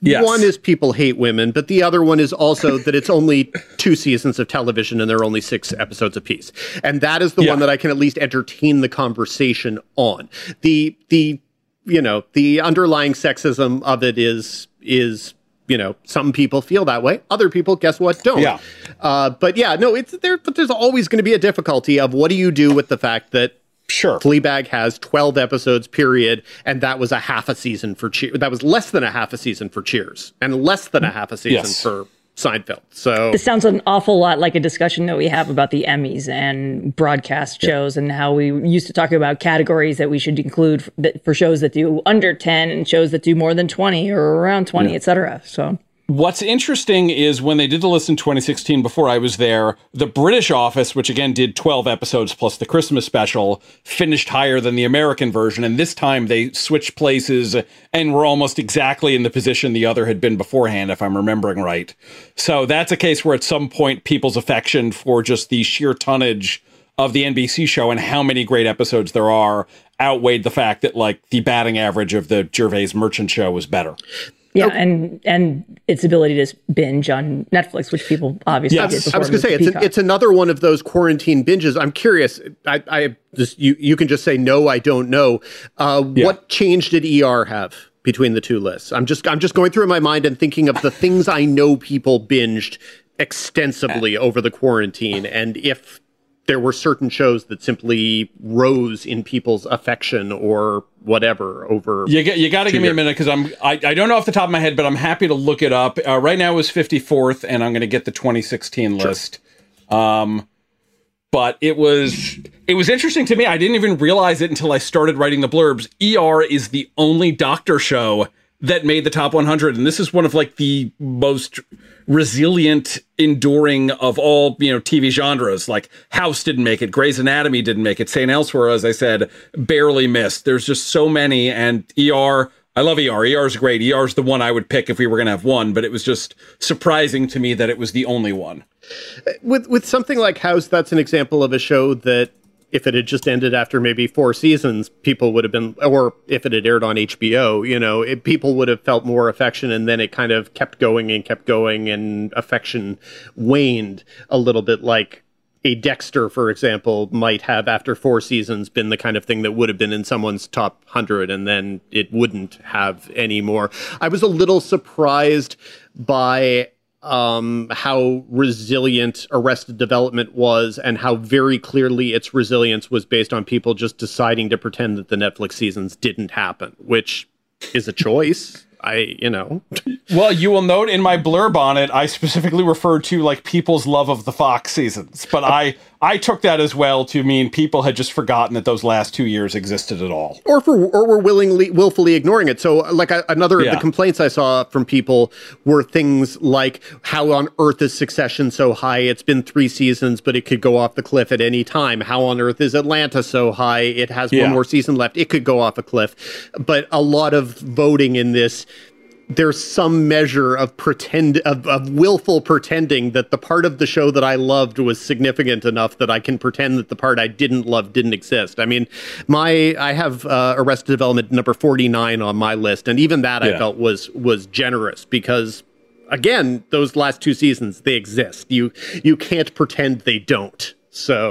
[SPEAKER 4] Yes.
[SPEAKER 2] One is people hate women, but the other one is also that it's only two seasons of television and there are only six episodes apiece. And that is the
[SPEAKER 4] Yeah.
[SPEAKER 2] one that I can at least entertain the conversation on. The the you know, the underlying sexism of it is is you know, some people feel that way. Other people, guess what, don't.
[SPEAKER 4] Yeah.
[SPEAKER 2] Uh, but yeah, no, it's there. But there's always going to be a difficulty of what do you do with the fact that
[SPEAKER 4] Sure.
[SPEAKER 2] Fleabag has 12 episodes, period, and that was a half a season for Cheers. That was less than a half a season for Cheers, and less than a half a season
[SPEAKER 4] Yes.
[SPEAKER 2] for Seinfeld. So
[SPEAKER 1] This sounds an awful lot like a discussion that we have about the Emmys and broadcast shows and how we used to talk about categories that we should include for, for shows that do under 10 and shows that do more than 20 or around 20, et cetera. So
[SPEAKER 4] What's interesting is when they did the list in 2016, before I was there, the British office, which again did 12 episodes plus the Christmas special, finished higher than the American version. And this time they switched places and were almost exactly in the position the other had been beforehand, if I'm remembering right. So that's a case where at some point people's affection for just the sheer tonnage of the NBC show and how many great episodes there are outweighed the fact that like the batting average of the Gervais Merchant show was better.
[SPEAKER 1] Yeah, and and its ability to binge on Netflix, which people obviously
[SPEAKER 4] Yes.
[SPEAKER 1] did
[SPEAKER 2] I was going to say it's
[SPEAKER 1] Peacock.
[SPEAKER 2] it's another one of those quarantine binges. I'm curious. I, I just you you can just say no. I don't know. Uh, What change did ER have between the two lists? I'm just I'm just going through in my mind and thinking of the things I know people binged extensively over the quarantine, and if there were certain shows that simply rose in people's affection or whatever over.
[SPEAKER 4] You get, you got to give me a minute because I'm I, I don't know off the top of my head, but I'm happy to look it up. Uh, right now it was 54th, and I'm going to get the 2016 list. Um, but it was it was interesting to me. I didn't even realize it until I started writing the blurbs. ER is the only doctor show that made the top 100, and this is one of like the most resilient, enduring of all you know TV genres. Like House didn't make it, Grey's Anatomy didn't make it, St. Elsewhere, as I said, barely missed. There's just so many, and ER. I love ER. ER is great. ER is the one I would pick if we were going to have one, but it was just surprising to me that it was the only one.
[SPEAKER 2] with with something like House, that's an example of a show that if it had just ended after maybe four seasons, people would have been, or if it had aired on HBO, you know, it, people would have felt more affection, and then it kind of kept going and kept going, and affection waned a little bit, like. A Dexter, for example, might have after four seasons been the kind of thing that would have been in someone's top hundred, and then it wouldn't have anymore. I was a little surprised by um, how resilient Arrested Development was and how very clearly its resilience was based on people just deciding to pretend that the Netflix seasons didn't happen, which is a choice. I, you know,
[SPEAKER 4] Well, you will note in my blurb on it, I specifically referred to like people's love of the Fox seasons, but I I took that as well to mean people had just forgotten that those last two years existed at all.
[SPEAKER 2] or for or were willingly willfully ignoring it. So, uh, like I, another of the complaints I saw from people were things like how on earth is Succession so high? It's been three seasons, but it could go off the cliff at any time. How on earth is Atlanta so high? It has
[SPEAKER 4] Yeah.
[SPEAKER 2] one more season left. It could go off a cliff. But a lot of voting in this there's some measure of pretend of, of willful pretending that the part of the show that I loved was significant enough that I can pretend that the part I didn't love didn't exist. I mean, my I have uh, Arrested Development number 49 on my list, and even that I felt was was generous because again, those last two seasons they exist. You you can't pretend they don't. So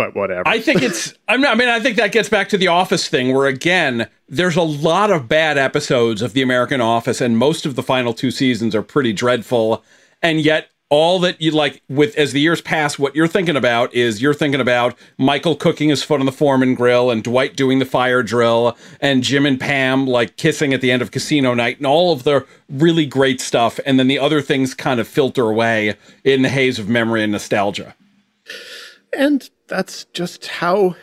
[SPEAKER 2] but whatever.
[SPEAKER 4] I think it's. I'm I mean, I think that gets back to the Office thing, where again, there's a lot of bad episodes of the American Office, and most of the final two seasons are pretty dreadful. And yet, all that you like with as the years pass, what you're thinking about is you're thinking about Michael cooking his foot on the Foreman grill, and Dwight doing the fire drill, and Jim and Pam like kissing at the end of Casino Night, and all of the really great stuff. And then the other things kind of filter away in the haze of memory and nostalgia.
[SPEAKER 2] and that's just how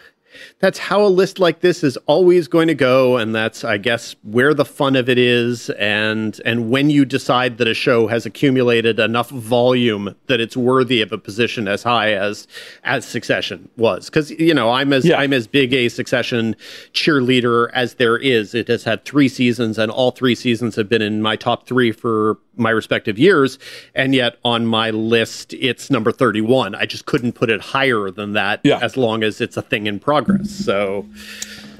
[SPEAKER 2] that's how a list like this is always going to go and that's i guess where the fun of it is and and when you decide that a show has accumulated enough volume that it's worthy of a position as high as as succession was cuz you know i'm as
[SPEAKER 4] Yeah.
[SPEAKER 2] i'm as big a succession cheerleader as there is it has had 3 seasons and all 3 seasons have been in my top 3 for my respective years and yet on my list it's number 31 i just couldn't put it higher than that
[SPEAKER 4] Yeah.
[SPEAKER 2] as long as it's a thing in progress so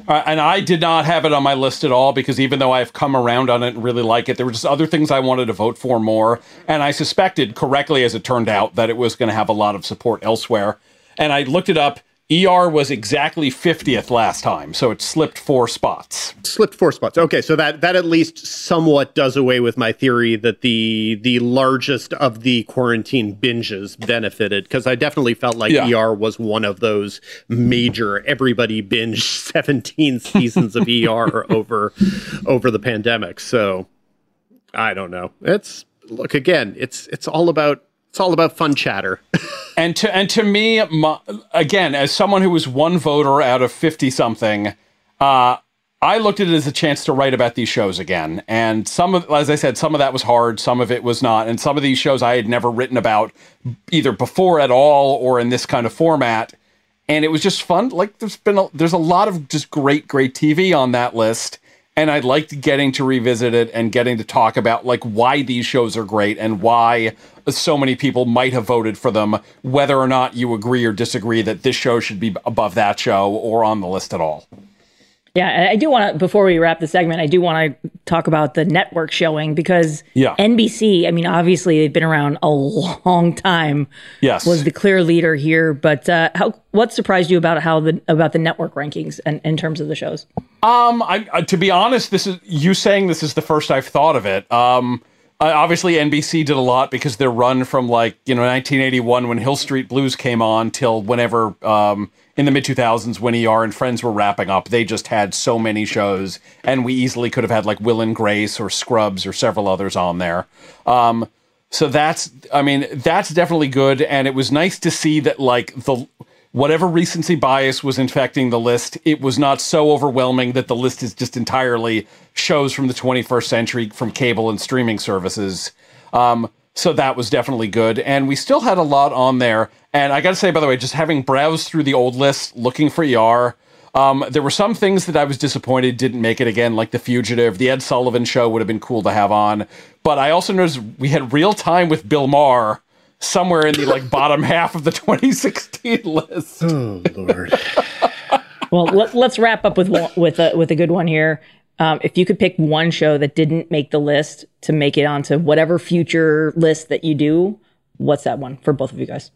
[SPEAKER 4] and I did not have it on my list at all because even though I've come around on it and really like it, there were just other things I wanted to vote for more. And I suspected correctly, as it turned out, that it was going to have a lot of support elsewhere. And I looked it up. ER was exactly 50th last time, so it slipped four spots.
[SPEAKER 2] Slipped four spots. Okay, so that that at least somewhat does away with my theory that the the largest of the quarantine binges benefited because I definitely felt like yeah. ER was one of those major everybody binge 17 seasons of ER over over the pandemic. So I don't know. It's look again, it's it's all about it's all about fun chatter.
[SPEAKER 4] and to and to me, my, again, as someone who was one voter out of fifty something, uh, I looked at it as a chance to write about these shows again. And some of, as I said, some of that was hard, some of it was not, and some of these shows I had never written about either before at all or in this kind of format. And it was just fun. Like there's been a, there's a lot of just great great TV on that list and I liked getting to revisit it and getting to talk about like why these shows are great and why so many people might have voted for them, whether or not you agree or disagree that this show should be above that show or on the list at all.
[SPEAKER 1] Yeah, I do want to, before we wrap the segment, I do want to talk about the network showing because yeah. NBC, I mean, obviously they've been around a long time.
[SPEAKER 4] Yes.
[SPEAKER 1] Was the clear leader here. But uh, how, what surprised you about how the, about the network rankings and in terms of the shows?
[SPEAKER 4] Um, I, I, to be honest, this is, you saying this is the first I've thought of it. Um, uh, obviously, NBC did a lot because their run from like you know 1981 when Hill Street Blues came on till whenever um, in the mid 2000s when ER and Friends were wrapping up, they just had so many shows, and we easily could have had like Will and Grace or Scrubs or several others on there. Um, so that's, I mean, that's definitely good, and it was nice to see that like the whatever recency bias was infecting the list, it was not so overwhelming that the list is just entirely shows from the 21st century from cable and streaming services. Um, so that was definitely good. And we still had a lot on there. And I got to say, by the way, just having browsed through the old list looking for ER, um, there were some things that I was disappointed didn't make it again, like The Fugitive. The Ed Sullivan Show would have been cool to have on. But I also noticed we had real time with Bill Maher somewhere in the like bottom half of the 2016 list.
[SPEAKER 2] Oh Lord.
[SPEAKER 1] well, let, us wrap up with with a with a good one here. Um, if you could pick one show that didn't make the list to make it onto whatever future list that you do, what's that one for both of you guys?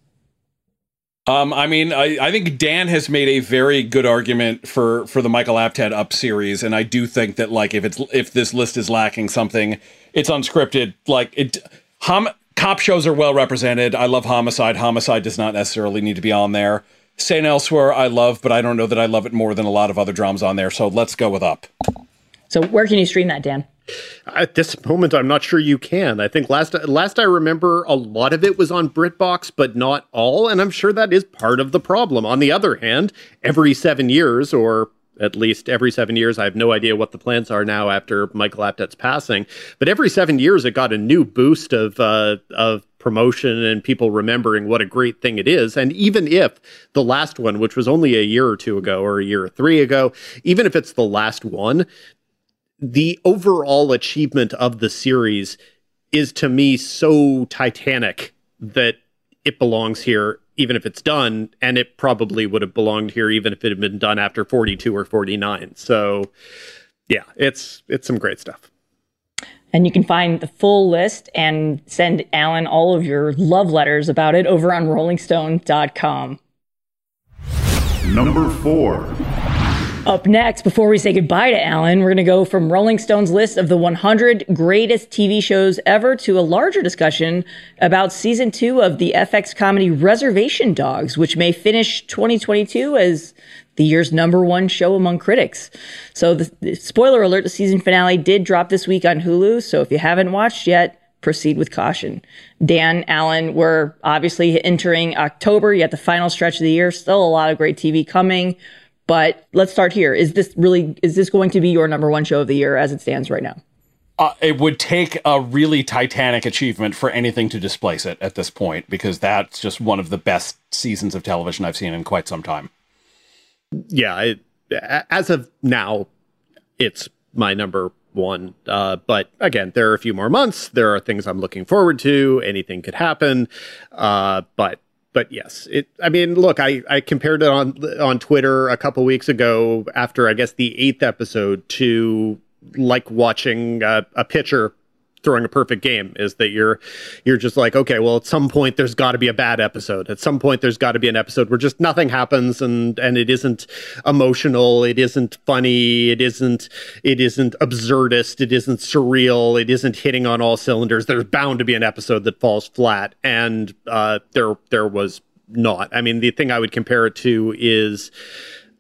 [SPEAKER 4] Um, I mean, I, I think Dan has made a very good argument for for the Michael Apted Up series, and I do think that like if it's if this list is lacking something, it's unscripted. Like it, hum, cop shows are well represented. I love Homicide. Homicide does not necessarily need to be on there. St. Elsewhere, I love, but I don't know that I love it more than a lot of other dramas on there. So let's go with Up.
[SPEAKER 1] So where can you stream that, Dan?
[SPEAKER 2] At this moment, I'm not sure you can. I think last last I remember, a lot of it was on BritBox, but not all, and I'm sure that is part of the problem. On the other hand, every seven years, or at least every seven years, I have no idea what the plans are now after Michael Apted's passing, but every seven years, it got a new boost of uh, of promotion and people remembering what a great thing it is. And even if the last one, which was only a year or two ago or a year or three ago, even if it's the last one, the overall achievement of the series is to me so titanic that it belongs here even if it's done and it probably would have belonged here even if it had been done after 42 or 49 so yeah it's it's some great stuff.
[SPEAKER 1] And you can find the full list and send alan all of your love letters about it over on rollingstone.com
[SPEAKER 3] number four
[SPEAKER 1] up next, before we say goodbye to Alan, we're going to go from Rolling Stone's list of the 100 greatest TV shows ever to a larger discussion about season two of the FX comedy Reservation Dogs, which may finish 2022 as the year's number one show among critics. So, the, the spoiler alert: the season finale did drop this week on Hulu. So, if you haven't watched yet, proceed with caution. Dan, Alan, we're obviously entering October, yet the final stretch of the year. Still a lot of great TV coming. But let's start here. Is this really is this going to be your number one show of the year as it stands right now?
[SPEAKER 4] Uh, it would take a really titanic achievement for anything to displace it at this point because that's just one of the best seasons of television I've seen in quite some time.
[SPEAKER 2] Yeah, it, as of now, it's my number one. Uh, but again, there are a few more months. There are things I'm looking forward to. Anything could happen. Uh, but but yes, it. I mean, look, I I compared it on on Twitter a couple weeks ago after I guess the eighth episode to like watching a, a pitcher throwing a perfect game is that you're you're just like okay well at some point there's got to be a bad episode. At some point there's got to be an episode where just nothing happens and and it isn't emotional it isn't funny it isn't it isn't absurdist it isn't surreal it isn't hitting on all cylinders. There's bound to be an episode that falls flat and uh there there was not. I mean the thing i would compare it to is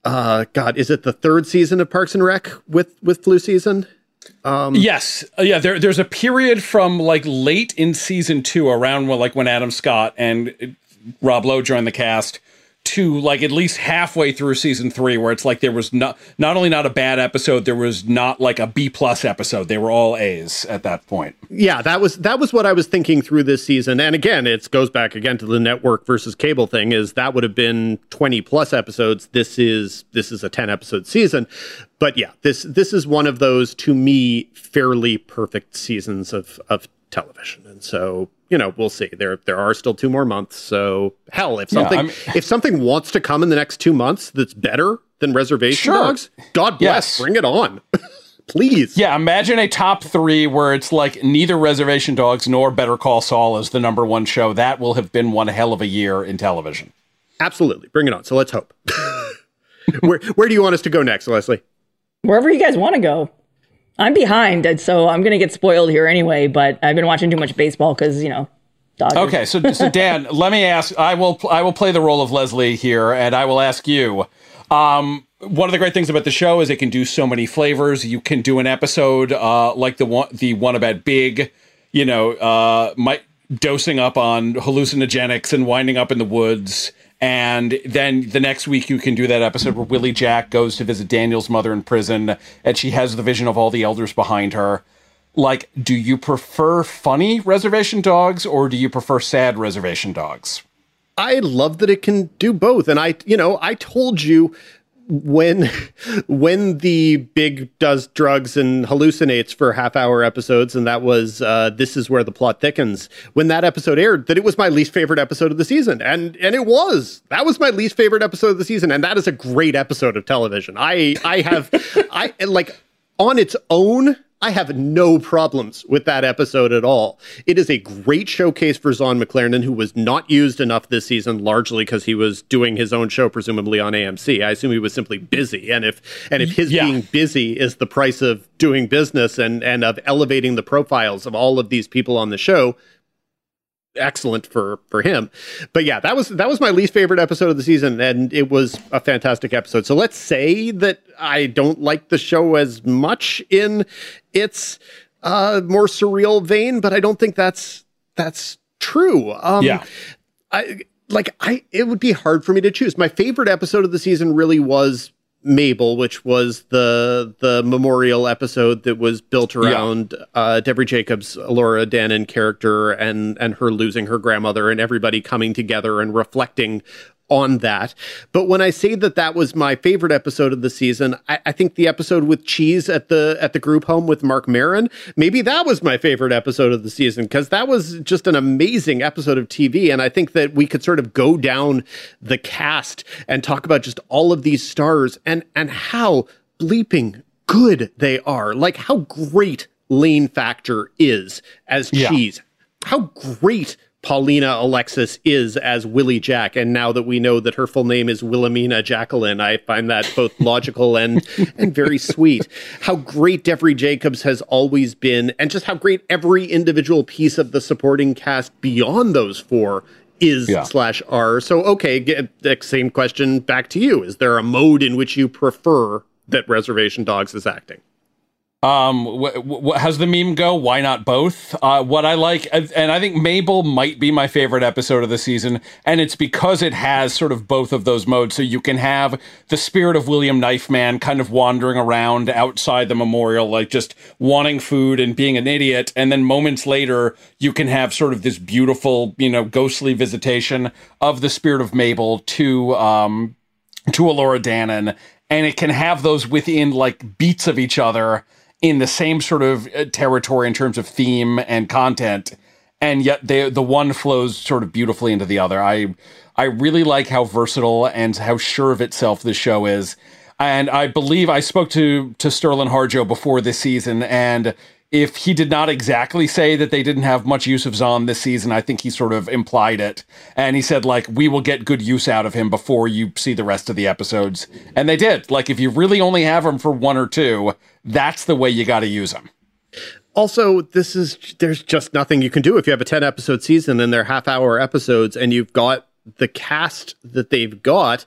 [SPEAKER 2] uh god is it the third season of parks and rec with with flu season
[SPEAKER 4] um, yes, uh, yeah. There, there's a period from like late in season two, around when, like when Adam Scott and uh, Rob Lowe joined the cast, to like at least halfway through season three, where it's like there was not not only not a bad episode, there was not like a B plus episode. They were all A's at that point.
[SPEAKER 2] Yeah, that was that was what I was thinking through this season. And again, it goes back again to the network versus cable thing. Is that would have been twenty plus episodes. This is this is a ten episode season. But yeah, this this is one of those to me fairly perfect seasons of of television. And so you know, we'll see. There there are still two more months. So hell, if something yeah, if something wants to come in the next two months that's better than Reservation sure. Dogs, God bless, yes. bring it on. Please.
[SPEAKER 4] Yeah, imagine a top three where it's like neither Reservation Dogs nor Better Call Saul is the number one show. That will have been one hell of a year in television.
[SPEAKER 2] Absolutely. Bring it on. So let's hope. where where do you want us to go next, Leslie?
[SPEAKER 1] Wherever you guys want to go. I'm behind, and so I'm going to get spoiled here anyway. But I've been watching too much baseball because you know. Dodgers.
[SPEAKER 4] Okay, so so Dan, let me ask. I will I will play the role of Leslie here, and I will ask you. Um, one of the great things about the show is it can do so many flavors. You can do an episode uh, like the one the one about Big, you know, uh, might dosing up on hallucinogenics and winding up in the woods. And then the next week, you can do that episode where Willie Jack goes to visit Daniel's mother in prison, and she has the vision of all the elders behind her. Like, do you prefer funny reservation dogs or do you prefer sad reservation dogs?
[SPEAKER 2] I love that it can do both. And I, you know, I told you when when the big does drugs and hallucinates for half hour episodes and that was uh, this is where the plot thickens. When that episode aired that it was my least favorite episode of the season. And and it was. That was my least favorite episode of the season. And that is a great episode of television. I i have i like on its own I have no problems with that episode at all. It is a great showcase for Zahn McClarnon, who was not used enough this season, largely because he was doing his own show, presumably on AMC. I assume he was simply busy, and if and if his yeah. being busy is the price of doing business and and of elevating the profiles of all of these people on the show, excellent for for him. But yeah, that was that was my least favorite episode of the season and it was a fantastic episode. So let's say that I don't like the show as much in its uh more surreal vein, but I don't think that's that's true. Um yeah. I like I it would be hard for me to choose. My favorite episode of the season really was Mabel, which was the the memorial episode that was built around yeah. uh, Devery Jacobs, Elora Danan character, and and her losing her grandmother, and everybody coming together and reflecting on that. But when I say that that was my favorite episode of the season, I, I, think the episode with Cheese at the at the group home with Marc Maron, maybe that was my favorite episode of the season because that was just an amazing episode of TV. And I think that we could sort of go down the cast and talk about just all of these stars and and how bleeping good they are. Like how great Lane Factor is as Cheese. Yeah. How great Paulina Alexis is as Willie Jack. And now that we know that her full name is Wilhelmina Jacqueline, I find that both logical and and very sweet. How great Devery Jacobs has always been, and just how great every individual piece of the supporting cast beyond those four is yeah. slash are. So okay, get, same question back to you. Is there a mode in which you prefer that Reservation Dogs is acting?
[SPEAKER 4] Um, wh- wh- how's the meme go? Why not both? Uh, what I like, and I think Mabel might be my favorite episode of the season, and it's because it has sort of both of those modes. So you can have the spirit of William Knifeman kind of wandering around outside the memorial, like just wanting food and being an idiot, and then moments later you can have sort of this beautiful, you know, ghostly visitation of the spirit of Mabel to um to Elora Danan, and it can have those within like beats of each other in the same sort of uh, territory in terms of theme and content and yet they the one flows sort of beautifully into the other i i really like how versatile and how sure of itself this show is and i believe i spoke to to sterling harjo before this season and if he did not exactly say that they didn't have much use of Zahn this season, I think he sort of implied it. And he said, like, we will get good use out of him before you see the rest of the episodes. And they did. Like, if you really only have him for one or two, that's the way you got to use them.
[SPEAKER 2] Also, this is, there's just nothing you can do if you have a 10 episode season and they're half hour episodes and you've got the cast that they've got.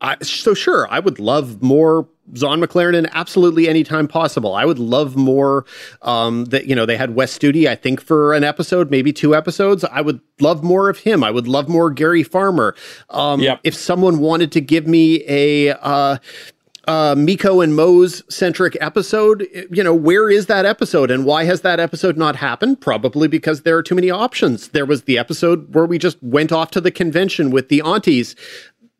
[SPEAKER 2] I, so sure, I would love more Zahn McClarnon absolutely anytime possible. I would love more um, that you know they had Wes Studi I think for an episode, maybe two episodes. I would love more of him. I would love more Gary Farmer. Um, yep. If someone wanted to give me a uh, uh, Mekko and Mose centric episode, you know, where is that episode and why has that episode not happened? Probably because there are too many options. There was the episode where we just went off to the convention with the aunties.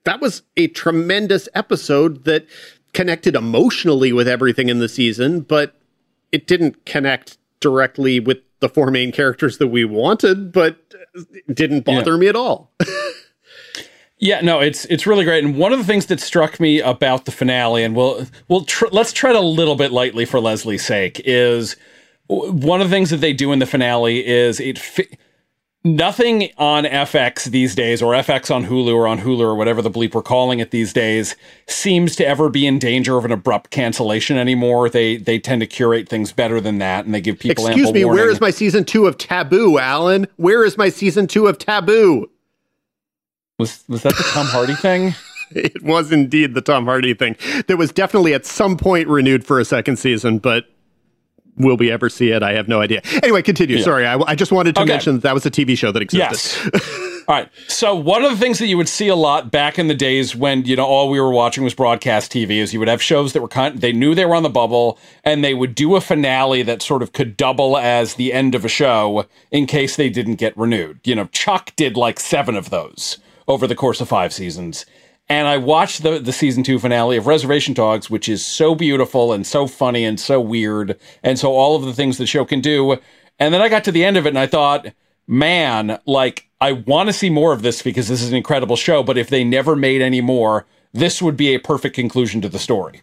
[SPEAKER 2] That was a tremendous episode that connected emotionally with everything in the season, but it didn't connect directly with the four main characters that we wanted, but didn't bother yeah. me at all.
[SPEAKER 4] yeah, no, it's it's really great. And one of the things that struck me about the finale, and we'll we'll tr- let's tread a little bit lightly for Leslie's sake, is one of the things that they do in the finale is it. Fi- nothing on FX these days, or FX on Hulu, or on Hulu, or whatever the bleep we're calling it these days, seems to ever be in danger of an abrupt cancellation anymore. They they tend to curate things better than that, and they give people.
[SPEAKER 2] Excuse me,
[SPEAKER 4] warning.
[SPEAKER 2] where is my season two of Taboo, Alan? Where is my season two of Taboo?
[SPEAKER 4] Was was that the Tom Hardy thing?
[SPEAKER 2] it was indeed the Tom Hardy thing. That was definitely at some point renewed for a second season, but will we ever see it? I have no idea. Anyway, continue. Yeah. Sorry, I, I, just wanted to okay. mention that, that was a TV show that existed.
[SPEAKER 4] Yes. all right. So one of the things that you would see a lot back in the days when you know all we were watching was broadcast TV is you would have shows that were kind. They knew they were on the bubble, and they would do a finale that sort of could double as the end of a show in case they didn't get renewed. You know, Chuck did like seven of those over the course of five seasons. And I watched the the season two finale of Reservation Dogs, which is so beautiful and so funny and so weird, and so all of the things the show can do. And then I got to the end of it, and I thought, man, like I want to see more of this because this is an incredible show. But if they never made any more, this would be a perfect conclusion to the story.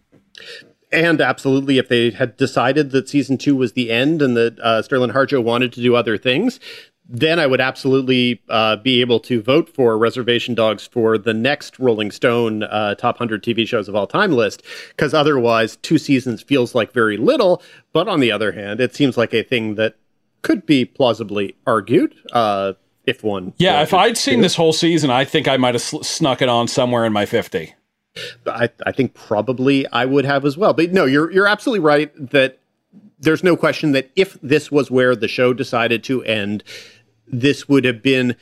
[SPEAKER 2] And absolutely, if they had decided that season two was the end and that uh, Sterling Harjo wanted to do other things, then I would absolutely uh, be able to vote for Reservation Dogs for the next Rolling Stone uh, top 100 TV shows of all time list, because otherwise, two seasons feels like very little. But on the other hand, it seems like a thing that could be plausibly argued. Uh, if one.
[SPEAKER 4] Yeah, if I'd seen this whole season, I think I might have sl- snuck it on somewhere in my 50.
[SPEAKER 2] I, I think probably I would have as well. But no, you're you're absolutely right that there's no question that if this was where the show decided to end, this would have been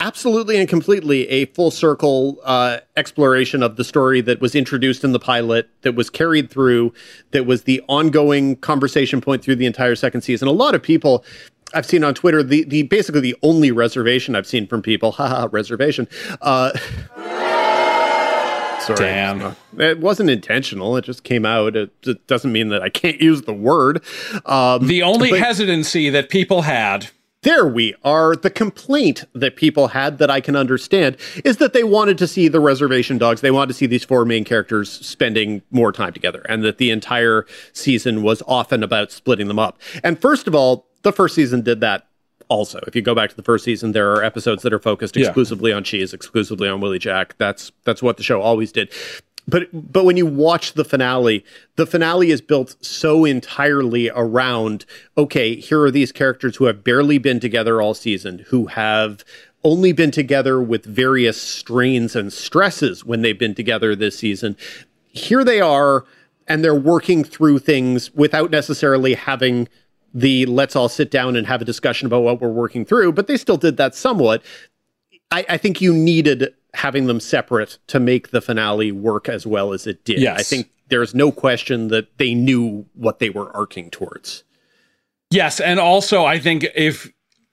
[SPEAKER 2] absolutely and completely a full circle uh, exploration of the story that was introduced in the pilot, that was carried through, that was the ongoing conversation point through the entire second season. A lot of people I've seen on Twitter, the, the basically the only reservation I've seen from people, haha, reservation. Uh, sorry.
[SPEAKER 4] Damn.
[SPEAKER 2] It wasn't intentional. It just came out. It, it doesn't mean that I can't use the word.
[SPEAKER 4] Um, the only but, hesitancy that people had
[SPEAKER 2] there we are. The complaint that people had that I can understand is that they wanted to see the reservation dogs. They wanted to see these four main characters spending more time together and that the entire season was often about splitting them up. And first of all, the first season did that also. If you go back to the first season, there are episodes that are focused exclusively yeah. on cheese, exclusively on Willie Jack. That's that's what the show always did but but when you watch the finale the finale is built so entirely around okay here are these characters who have barely been together all season who have only been together with various strains and stresses when they've been together this season. Here they are and they're working through things without necessarily having the let's all sit down and have a discussion about what we're working through but they still did that somewhat. I, I think you needed having them separate to make the finale work as well as it did. Yes. I think there's no question that they knew what they were arcing towards.
[SPEAKER 4] Yes, and also I think if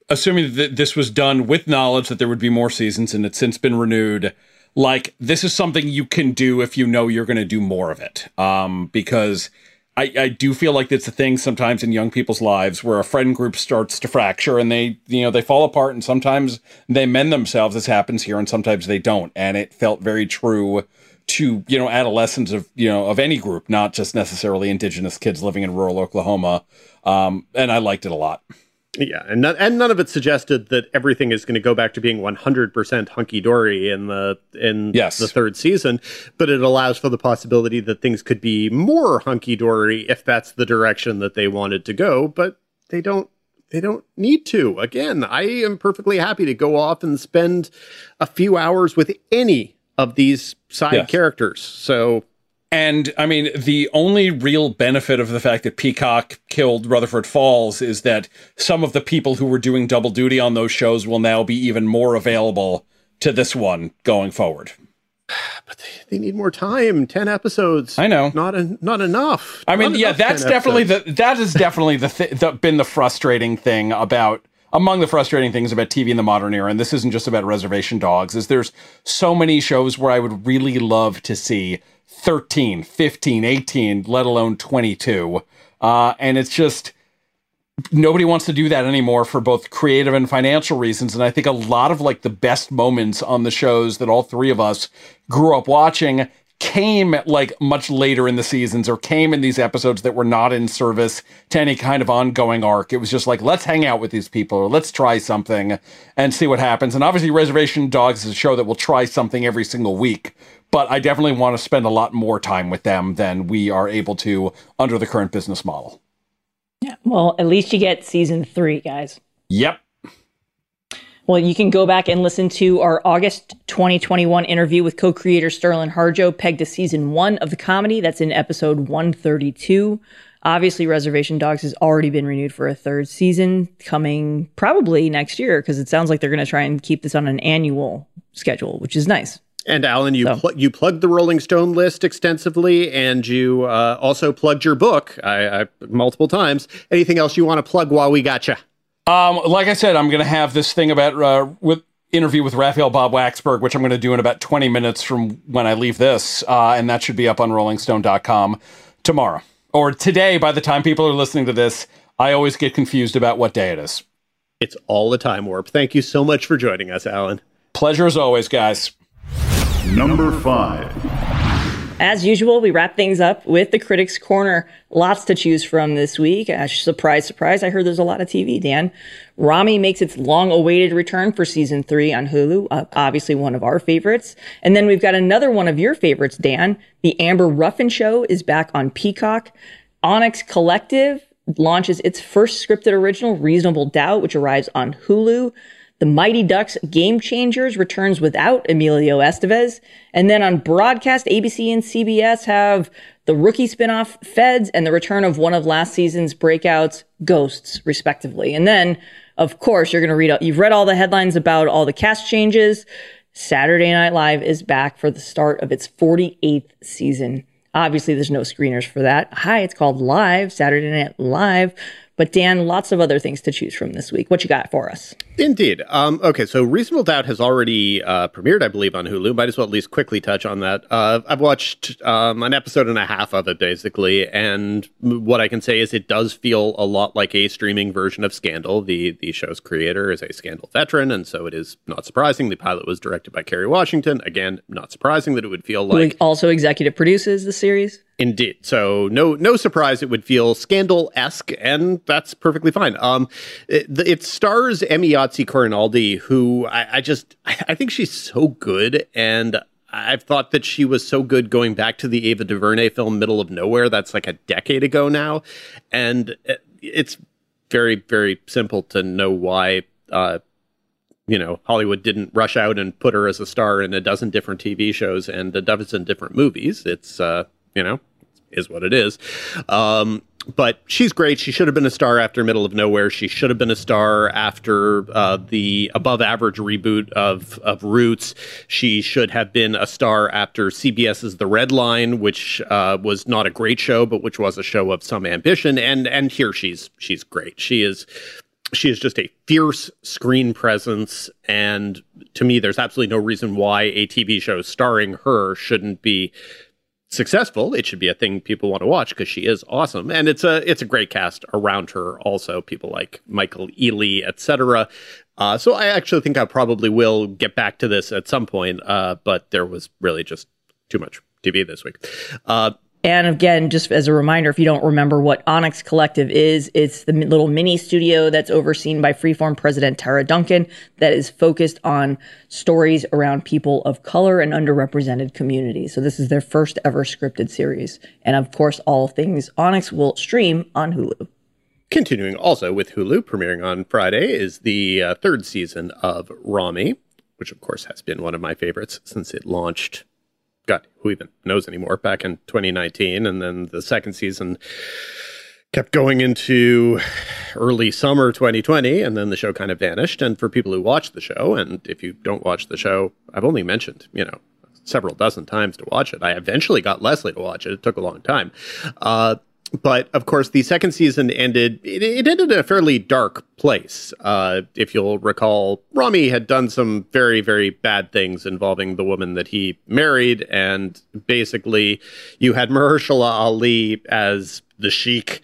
[SPEAKER 4] assuming that this was done with knowledge that there would be more seasons and it's since been renewed, like this is something you can do if you know you're going to do more of it. Um, because I, I do feel like it's a thing sometimes in young people's lives where a friend group starts to fracture and they you know they fall apart and sometimes they mend themselves as happens here and sometimes they don't and it felt very true to you know adolescents of you know of any group, not just necessarily indigenous kids living in rural Oklahoma. Um, and I liked it a lot.
[SPEAKER 2] Yeah, and none, and none of it suggested that everything is going to go back to being 100% hunky dory in the in
[SPEAKER 4] yes.
[SPEAKER 2] the third season, but it allows for the possibility that things could be more hunky dory if that's the direction that they wanted to go, but they don't they don't need to. Again, I am perfectly happy to go off and spend a few hours with any of these side yes. characters. So
[SPEAKER 4] and I mean, the only real benefit of the fact that Peacock killed Rutherford Falls is that some of the people who were doing double duty on those shows will now be even more available to this one going forward.
[SPEAKER 2] But they, they need more time. Ten episodes.
[SPEAKER 4] I know.
[SPEAKER 2] Not en- not enough.
[SPEAKER 4] I mean,
[SPEAKER 2] not
[SPEAKER 4] yeah, that's definitely episodes. the that is definitely the, th- the been the frustrating thing about among the frustrating things about TV in the modern era, and this isn't just about reservation dogs, is there's so many shows where I would really love to see 13, 15, 18, let alone 22. Uh, and it's just nobody wants to do that anymore for both creative and financial reasons. And I think a lot of like the best moments on the shows that all three of us grew up watching came like much later in the seasons or came in these episodes that were not in service to any kind of ongoing arc. It was just like, let's hang out with these people or let's try something and see what happens. And obviously, Reservation Dogs is a show that will try something every single week but I definitely want to spend a lot more time with them than we are able to under the current business model.
[SPEAKER 1] Yeah. Well, at least you get season three, guys.
[SPEAKER 4] Yep.
[SPEAKER 1] Well, you can go back and listen to our August 2021 interview with co creator Sterling Harjo, pegged to season one of the comedy. That's in episode 132. Obviously, Reservation Dogs has already been renewed for a third season coming probably next year because it sounds like they're going to try and keep this on an annual schedule, which is nice.
[SPEAKER 2] And Alan, you so. pl- you plugged the Rolling Stone list extensively, and you uh, also plugged your book I, I, multiple times. Anything else you want to plug while we got you?
[SPEAKER 4] Um, like I said, I'm going to have this thing about uh, with interview with Raphael Bob Waksberg, which I'm going to do in about 20 minutes from when I leave this, uh, and that should be up on RollingStone.com tomorrow or today. By the time people are listening to this, I always get confused about what day it is.
[SPEAKER 2] It's all the time warp. Thank you so much for joining us, Alan.
[SPEAKER 4] Pleasure as always, guys.
[SPEAKER 3] Number five.
[SPEAKER 1] As usual, we wrap things up with the Critics Corner. Lots to choose from this week. Uh, surprise, surprise. I heard there's a lot of TV, Dan. Ramy makes its long awaited return for season three on Hulu. Uh, obviously, one of our favorites. And then we've got another one of your favorites, Dan. The Amber Ruffin Show is back on Peacock. Onyx Collective launches its first scripted original, Reasonable Doubt, which arrives on Hulu. The Mighty Ducks Game Changers returns without Emilio Estevez. And then on broadcast, ABC and CBS have the rookie spinoff Feds and the return of one of last season's breakouts, Ghosts, respectively. And then, of course, you're going to read, you've read all the headlines about all the cast changes. Saturday Night Live is back for the start of its 48th season. Obviously, there's no screeners for that. Hi, it's called Live, Saturday Night Live. But Dan, lots of other things to choose from this week. What you got for us?
[SPEAKER 2] Indeed. Um, okay, so Reasonable Doubt has already uh, premiered, I believe, on Hulu. Might as well at least quickly touch on that. Uh, I've watched um, an episode and a half of it, basically, and what I can say is it does feel a lot like a streaming version of Scandal. The the show's creator is a Scandal veteran, and so it is not surprising. The pilot was directed by Kerry Washington. Again, not surprising that it would feel like. Who
[SPEAKER 1] also executive produces the series.
[SPEAKER 2] Indeed. So no no surprise it would feel scandal esque, and that's perfectly fine. Um, it, it stars Emayatzy who I, I just I think she's so good, and I've thought that she was so good going back to the Ava DuVernay film Middle of Nowhere. That's like a decade ago now, and it's very very simple to know why. Uh, you know, Hollywood didn't rush out and put her as a star in a dozen different TV shows and a dozen different movies. It's uh, you know, is what it is. Um, but she's great. She should have been a star after Middle of Nowhere. She should have been a star after uh, the above average reboot of of Roots. She should have been a star after CBS's The Red Line, which uh, was not a great show, but which was a show of some ambition. And and here she's she's great. She is she is just a fierce screen presence and to me there's absolutely no reason why a tv show starring her shouldn't be successful, it should be a thing people want to watch because she is awesome, and it's a it's a great cast around her. Also, people like Michael Ealy, etc. Uh, so I actually think I probably will get back to this at some point, uh, but there was really just too much TV this week. Uh,
[SPEAKER 1] and again, just as a reminder, if you don't remember what Onyx Collective is, it's the little mini studio that's overseen by Freeform president Tara Duncan that is focused on stories around people of color and underrepresented communities. So this is their first ever scripted series. And of course, all things Onyx will stream on Hulu.
[SPEAKER 2] Continuing also with Hulu, premiering on Friday, is the uh, third season of Ramy, which of course has been one of my favorites since it launched God, who even knows anymore, back in 2019. And then the second season kept going into early summer 2020, and then the show kind of vanished. And for people who watch the show, and if you don't watch the show, I've only mentioned, you know, several dozen times to watch it. I eventually got Leslie to watch it. It took a long time. Uh, but of course, the second season ended. It, it ended in a fairly dark place. Uh, if you'll recall, Ramy had done some very, very bad things involving the woman that he married, and basically, you had Mahershala Ali as the sheik,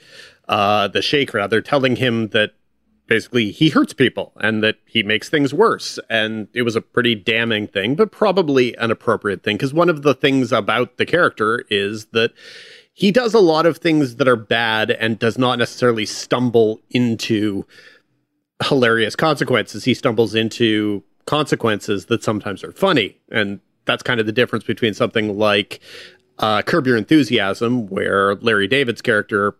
[SPEAKER 2] uh, the sheikh rather, telling him that basically he hurts people and that he makes things worse. And it was a pretty damning thing, but probably an appropriate thing because one of the things about the character is that he does a lot of things that are bad and does not necessarily stumble into hilarious consequences. He stumbles into consequences that sometimes are funny. And that's kind of the difference between something like uh, Curb Your Enthusiasm, where Larry David's character,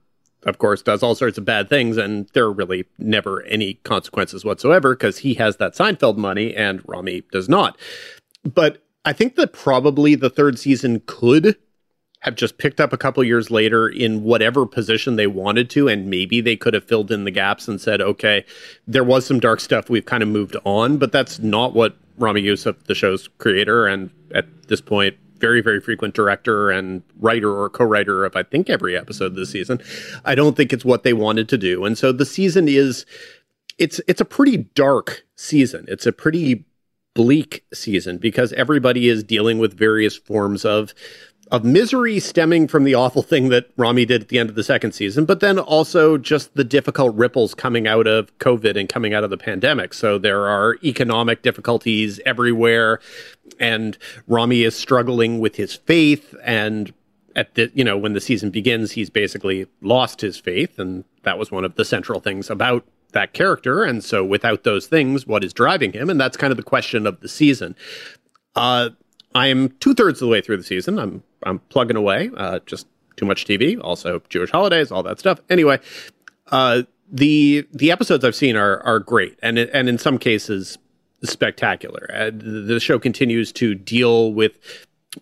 [SPEAKER 2] of course, does all sorts of bad things, and there are really never any consequences whatsoever because he has that Seinfeld money and Ramy does not. But I think that probably the third season could have just picked up a couple years later in whatever position they wanted to and maybe they could have filled in the gaps and said okay there was some dark stuff we've kind of moved on. But that's not what Ramy Youssef the show's creator and at this point very very frequent director and writer or co-writer of I think every episode this season I don't think it's what they wanted to do. And so the season is it's it's a pretty dark season. It's a pretty bleak season because everybody is dealing with various forms of of misery stemming from the awful thing that Ramy did at the end of the second season, but then also just the difficult ripples coming out of COVID and coming out of the pandemic. So there are economic difficulties everywhere, and Ramy is struggling with his faith. And at the, you know, when the season begins, he's basically lost his faith. And that was one of the central things about that character. And so without those things, what is driving him? And that's kind of the question of the season. Uh, I am two thirds of the way through the season. I'm I'm plugging away. Uh, just too much TV. Also Jewish holidays, all that stuff. Anyway, uh, the the episodes I've seen are are great, and and in some cases spectacular. Uh, the show continues to deal with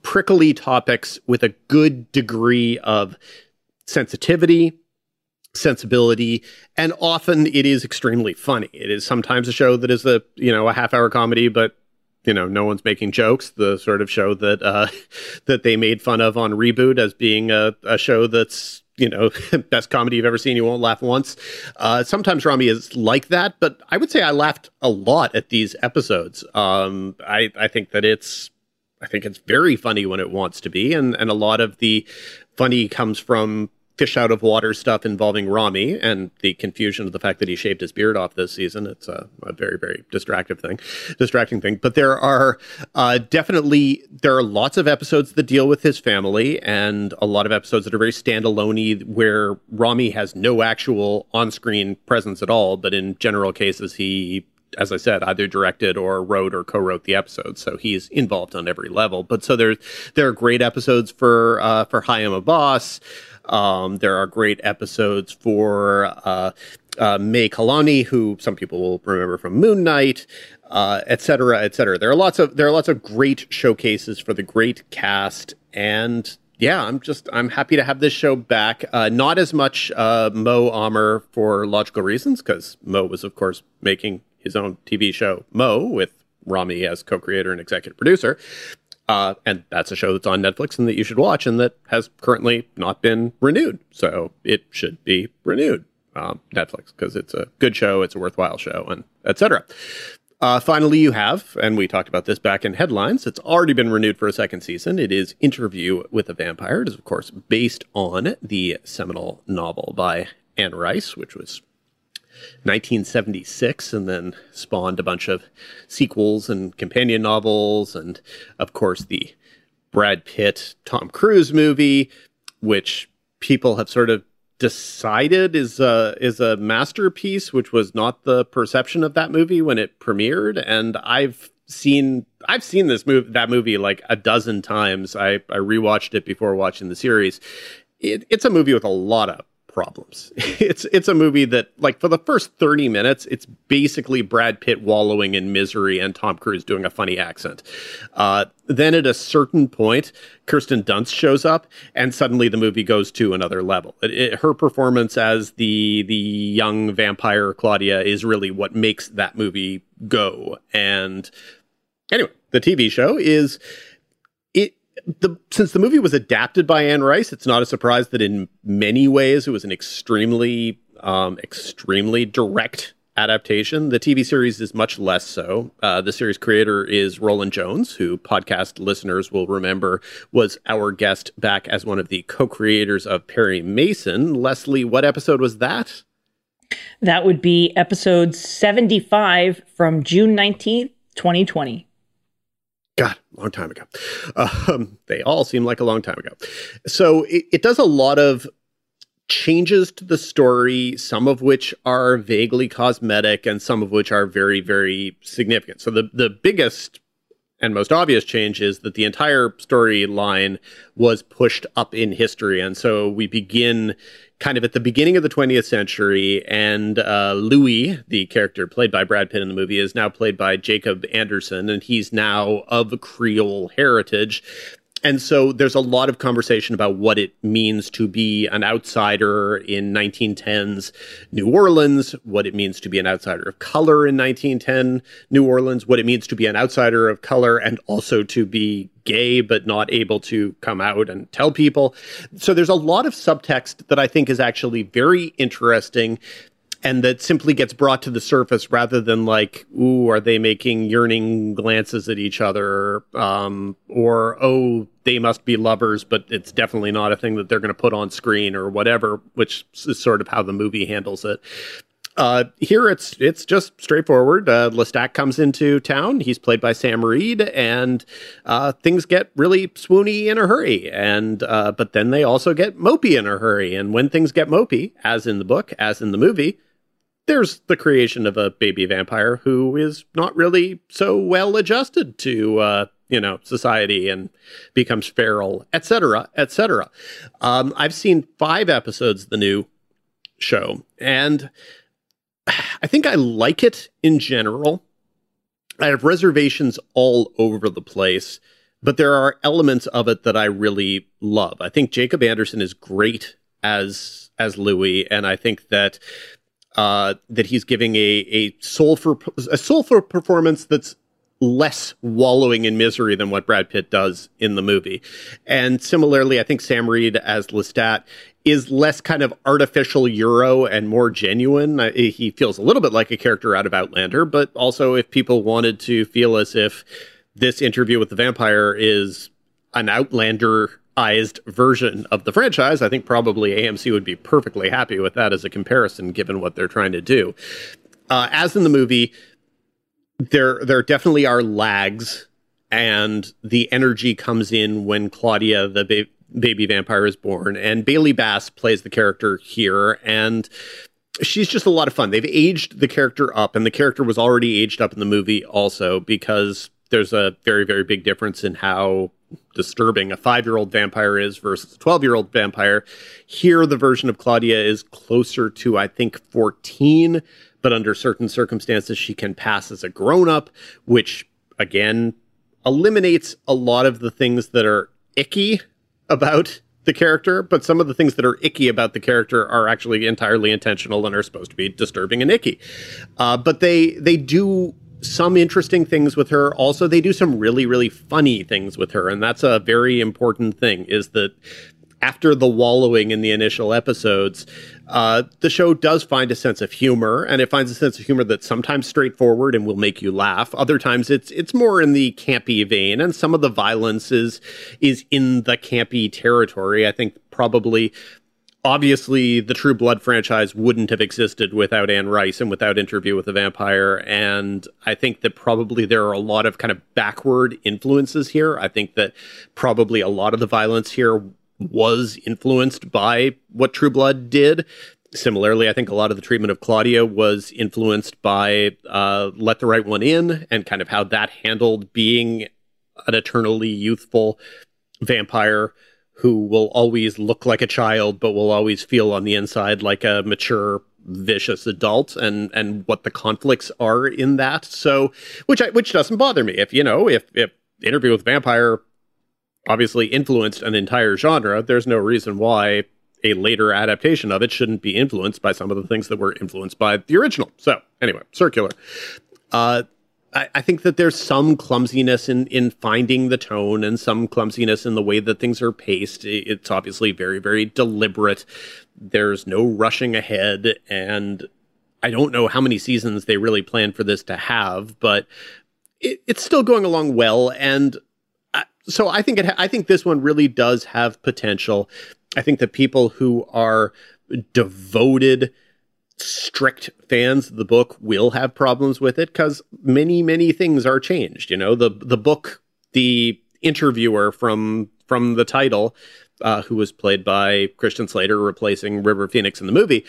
[SPEAKER 2] prickly topics with a good degree of sensitivity sensibility and often it is extremely funny it is sometimes a show that is a you know a half hour comedy but you know no one's making jokes the sort of show that uh that they made fun of on reboot as being a, a show that's you know best comedy you've ever seen. You won't laugh once. Uh sometimes ramy is like that but i would say i laughed a lot at these episodes. Um i i think that it's i think it's very funny when it wants to be and and a lot of the funny comes from fish out of water stuff involving Ramy and the confusion of the fact that he shaved his beard off this season. It's a, a very, very distracting thing, distracting thing. But there are uh, definitely there are lots of episodes that deal with his family, and a lot of episodes that are very standalone where Ramy has no actual on-screen presence at all. But in general cases, he as I said, either directed or wrote or co-wrote the episode, so he's involved on every level. But so there's there are great episodes for uh, for Hiam Abbass. Um, there are great episodes for uh, uh, May Calamawy, who some people will remember from Moon Knight, uh, et cetera, et cetera. There are lots of there are lots of great showcases for the great cast, and yeah, I'm just I'm happy to have this show back. Uh, not as much uh, Mo Amer for logical reasons, because Mo was of course making his own TV show Mo with Ramy as co-creator and executive producer. Uh, and that's a show that's on Netflix and that you should watch and that has currently not been renewed. So it should be renewed, um, Netflix, because it's a good show, it's a worthwhile show, and etc. Uh, finally, you have, and we talked about this back in headlines, it's already been renewed for a second season. It is Interview with a Vampire. It is, of course, based on the seminal novel by Anne Rice, which was 1976 and then spawned a bunch of sequels and companion novels and of course the Brad Pitt, Tom Cruise movie, which people have sort of decided is a is a masterpiece, which was not the perception of that movie when it premiered. And I've seen I've seen this movie that movie like a dozen times. I I rewatched it before watching the series. It, it's a movie with a lot of problems. It's it's a movie that like for the first 30 minutes it's basically Brad Pitt wallowing in misery and Tom Cruise doing a funny accent. Uh, then at a certain point Kirsten Dunst shows up and suddenly the movie goes to another level. It, it, her performance as the the young vampire Claudia is really what makes that movie go. And anyway, the TV show is the since the movie was adapted by Anne Rice, it's not a surprise that in many ways it was an extremely, um, extremely direct adaptation. The TV series is much less so. Uh, the series creator is Rolin Jones, who podcast listeners will remember was our guest back as one of the co-creators of Perry Mason. Leslie, what episode was that?
[SPEAKER 1] That would be episode 75 from June 19th, 2020.
[SPEAKER 2] God, long time ago. Um, they all seem like a long time ago. So it, it does a lot of changes to the story, some of which are vaguely cosmetic and some of which are very, very significant. So the, the biggest and most obvious change is that the entire storyline was pushed up in history. And so we begin kind of at the beginning of the 20th century, and uh, Louis, the character played by Brad Pitt in the movie, is now played by Jacob Anderson, and he's now of Creole heritage. And so there's a lot of conversation about what it means to be an outsider in 1910s New Orleans, what it means to be an outsider of color in 1910 New Orleans, what it means to be an outsider of color and also to be gay but not able to come out and tell people. So there's a lot of subtext that I think is actually very interesting and that simply gets brought to the surface rather than like, ooh, are they making yearning glances at each other? Um, or, oh, they must be lovers, but it's definitely not a thing that they're going to put on screen or whatever, which is sort of how the movie handles it. Uh, here it's it's just straightforward. Uh, Lestat comes into town. He's played by Sam Reid, and uh, things get really swoony in a hurry. And uh, but then they also get mopey in a hurry. And when things get mopey, as in the book, as in the movie, there's the creation of a baby vampire who is not really so well adjusted to uh, you know society and becomes feral, etc., etc. Um, I've seen five episodes of the new show, and I think I like it in general. I have reservations all over the place, but there are elements of it that I really love. I think Jacob Anderson is great as as Louis, and I think that uh, that he's giving a a soulful a soulful performance that's less wallowing in misery than what Brad Pitt does in the movie. And similarly, I think Sam Reid as Lestat is less kind of artificial Euro and more genuine. He feels a little bit like a character out of Outlander, but also if people wanted to feel as if this interview with the vampire is an Outlander version of the franchise, I think probably AMC would be perfectly happy with that as a comparison, given what they're trying to do. Uh, as in the movie, there there definitely are lags, and the energy comes in when Claudia, the ba- baby vampire, is born, and Bailey Bass plays the character here, and she's just a lot of fun. They've aged the character up, and the character was already aged up in the movie also because there's a very very big difference in how disturbing a five year old vampire is versus a 12 year old vampire. Here, the version of Claudia is closer to, I think, 14, but under certain circumstances, she can pass as a grown up, which again eliminates a lot of the things that are icky about the character, but some of the things that are icky about the character are actually entirely intentional and are supposed to be disturbing and icky. Uh, but they they do some interesting things with her. Also, they do some really, really funny things with her. And that's a very important thing is that after the wallowing in the initial episodes, uh, the show does find a sense of humor, and it finds a sense of humor that's sometimes straightforward and will make you laugh. Other times, it's it's more in the campy vein, and some of the violence is is in the campy territory. I think probably obviously the True Blood franchise wouldn't have existed without Anne Rice and without Interview with the Vampire. And I think that probably there are a lot of kind of backward influences here. I think that probably a lot of the violence here was influenced by what True Blood did. Similarly, I think a lot of the treatment of Claudia was influenced by uh, Let the Right One In and kind of how that handled being an eternally youthful vampire who will always look like a child but will always feel on the inside like a mature vicious adult and and what the conflicts are in that. So which I, which doesn't bother me. If you know if if interview with vampire obviously influenced an entire genre there's no reason why a later adaptation of it shouldn't be influenced by some of the things that were influenced by the original. So anyway circular. Uh I, I think that there's some clumsiness in in finding the tone and some clumsiness in the way that things are paced. It's obviously very very deliberate. There's no rushing ahead, and I don't know how many seasons they really plan for this to have, but it, it's still going along well. And I, so I think it. I think this one really does have potential. I think the people who are devoted strict fans of the book will have problems with it because many many things are changed you know? The the book the interviewer from from the title uh, who was played by christian slater replacing river phoenix in the movie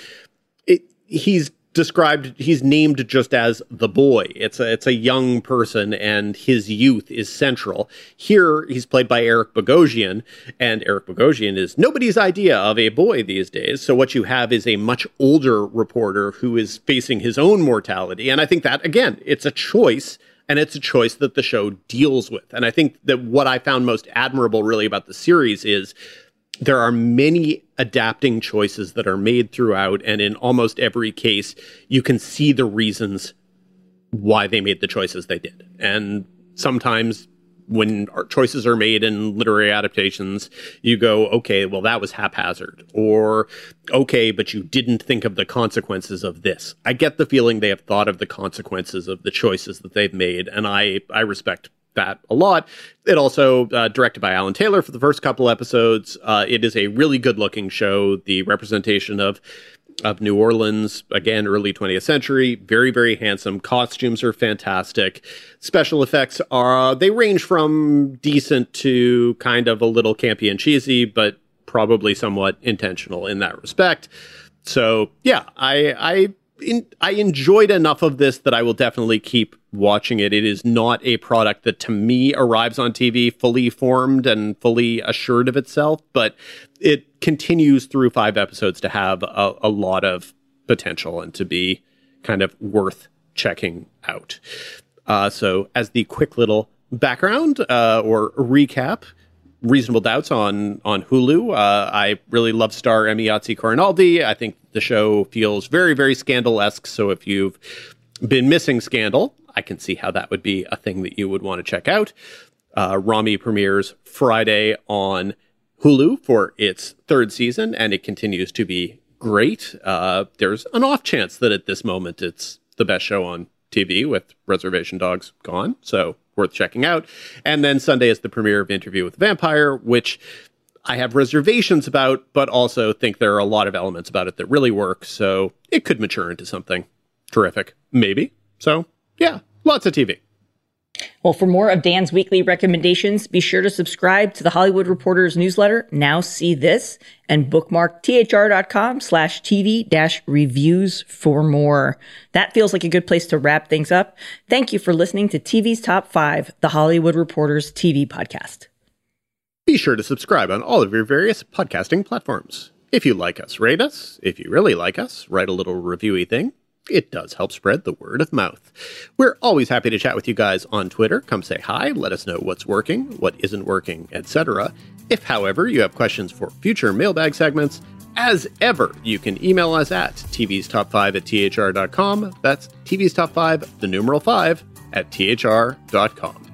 [SPEAKER 2] it, he's described he's named just as the boy. It's a it's a young person and his youth is central. Here he's played by Eric Bogosian and Eric Bogosian is nobody's idea of a boy these days. So what you have is a much older reporter who is facing his own mortality. And i think that again it's a choice and it's a choice that the show deals with. And i think that what i found most admirable really about the series is there are many adapting choices that are made throughout, and in almost every case, you can see the reasons why they made the choices they did. And sometimes when choices are made in literary adaptations, you go, okay, well, that was haphazard. Or, okay, but you didn't think of the consequences of this. I get the feeling they have thought of the consequences of the choices that they've made, and I, I respect that a lot. It also uh, directed by Alan Taylor for the first couple episodes. Uh, it is a really good looking show. The representation of of New Orleans, again, early 20th century, very, very handsome. Costumes are fantastic. Special effects are, they range from decent to kind of a little campy and cheesy, but probably somewhat intentional in that respect. So, yeah, I, I in, I enjoyed enough of this that I will definitely keep watching it. It is not a product that to me arrives on TV fully formed and fully assured of itself, but it continues through five episodes to have a, a lot of potential and to be kind of worth checking out. Uh, so, as the quick little background uh, or recap, reasonable doubts on on Hulu. Uh, I really love star Emayatzy Corinealdi. I think the show feels very very scandal esque. So if you've been missing Scandal, I can see how that would be a thing that you would want to check out. Uh, Ramy premieres Friday on Hulu for its third season, and it continues to be great. Uh, there's an off chance that at this moment it's the best show on TV with Reservation Dogs gone. So worth checking out. And then Sunday is the premiere of Interview with the Vampire, which I have reservations about, but also think there are a lot of elements about it that really work. So it could mature into something terrific, maybe. So yeah, lots of TV.
[SPEAKER 1] Well, for more of Dan's weekly recommendations, be sure to subscribe to the Hollywood Reporters newsletter. Now see this and bookmark thr.com slash TV dash reviews for more. That feels like a good place to wrap things up. Thank you for listening to TV's Top 5, the Hollywood Reporters TV podcast.
[SPEAKER 2] Be sure to subscribe on all of your various podcasting platforms. If you like us, rate us. If you really like us, write a little reviewy thing it does help spread the word of mouth. We're always happy to chat with you guys on Twitter. Come say hi, let us know what's working, what isn't working, etc. If, however, you have questions for future mailbag segments, as ever, you can email us at TV's Top 5 at THR.com. That's TV's Top 5, the numeral 5, at THR.com.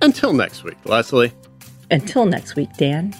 [SPEAKER 2] Until next week, Leslie.
[SPEAKER 1] Until next week, Dan.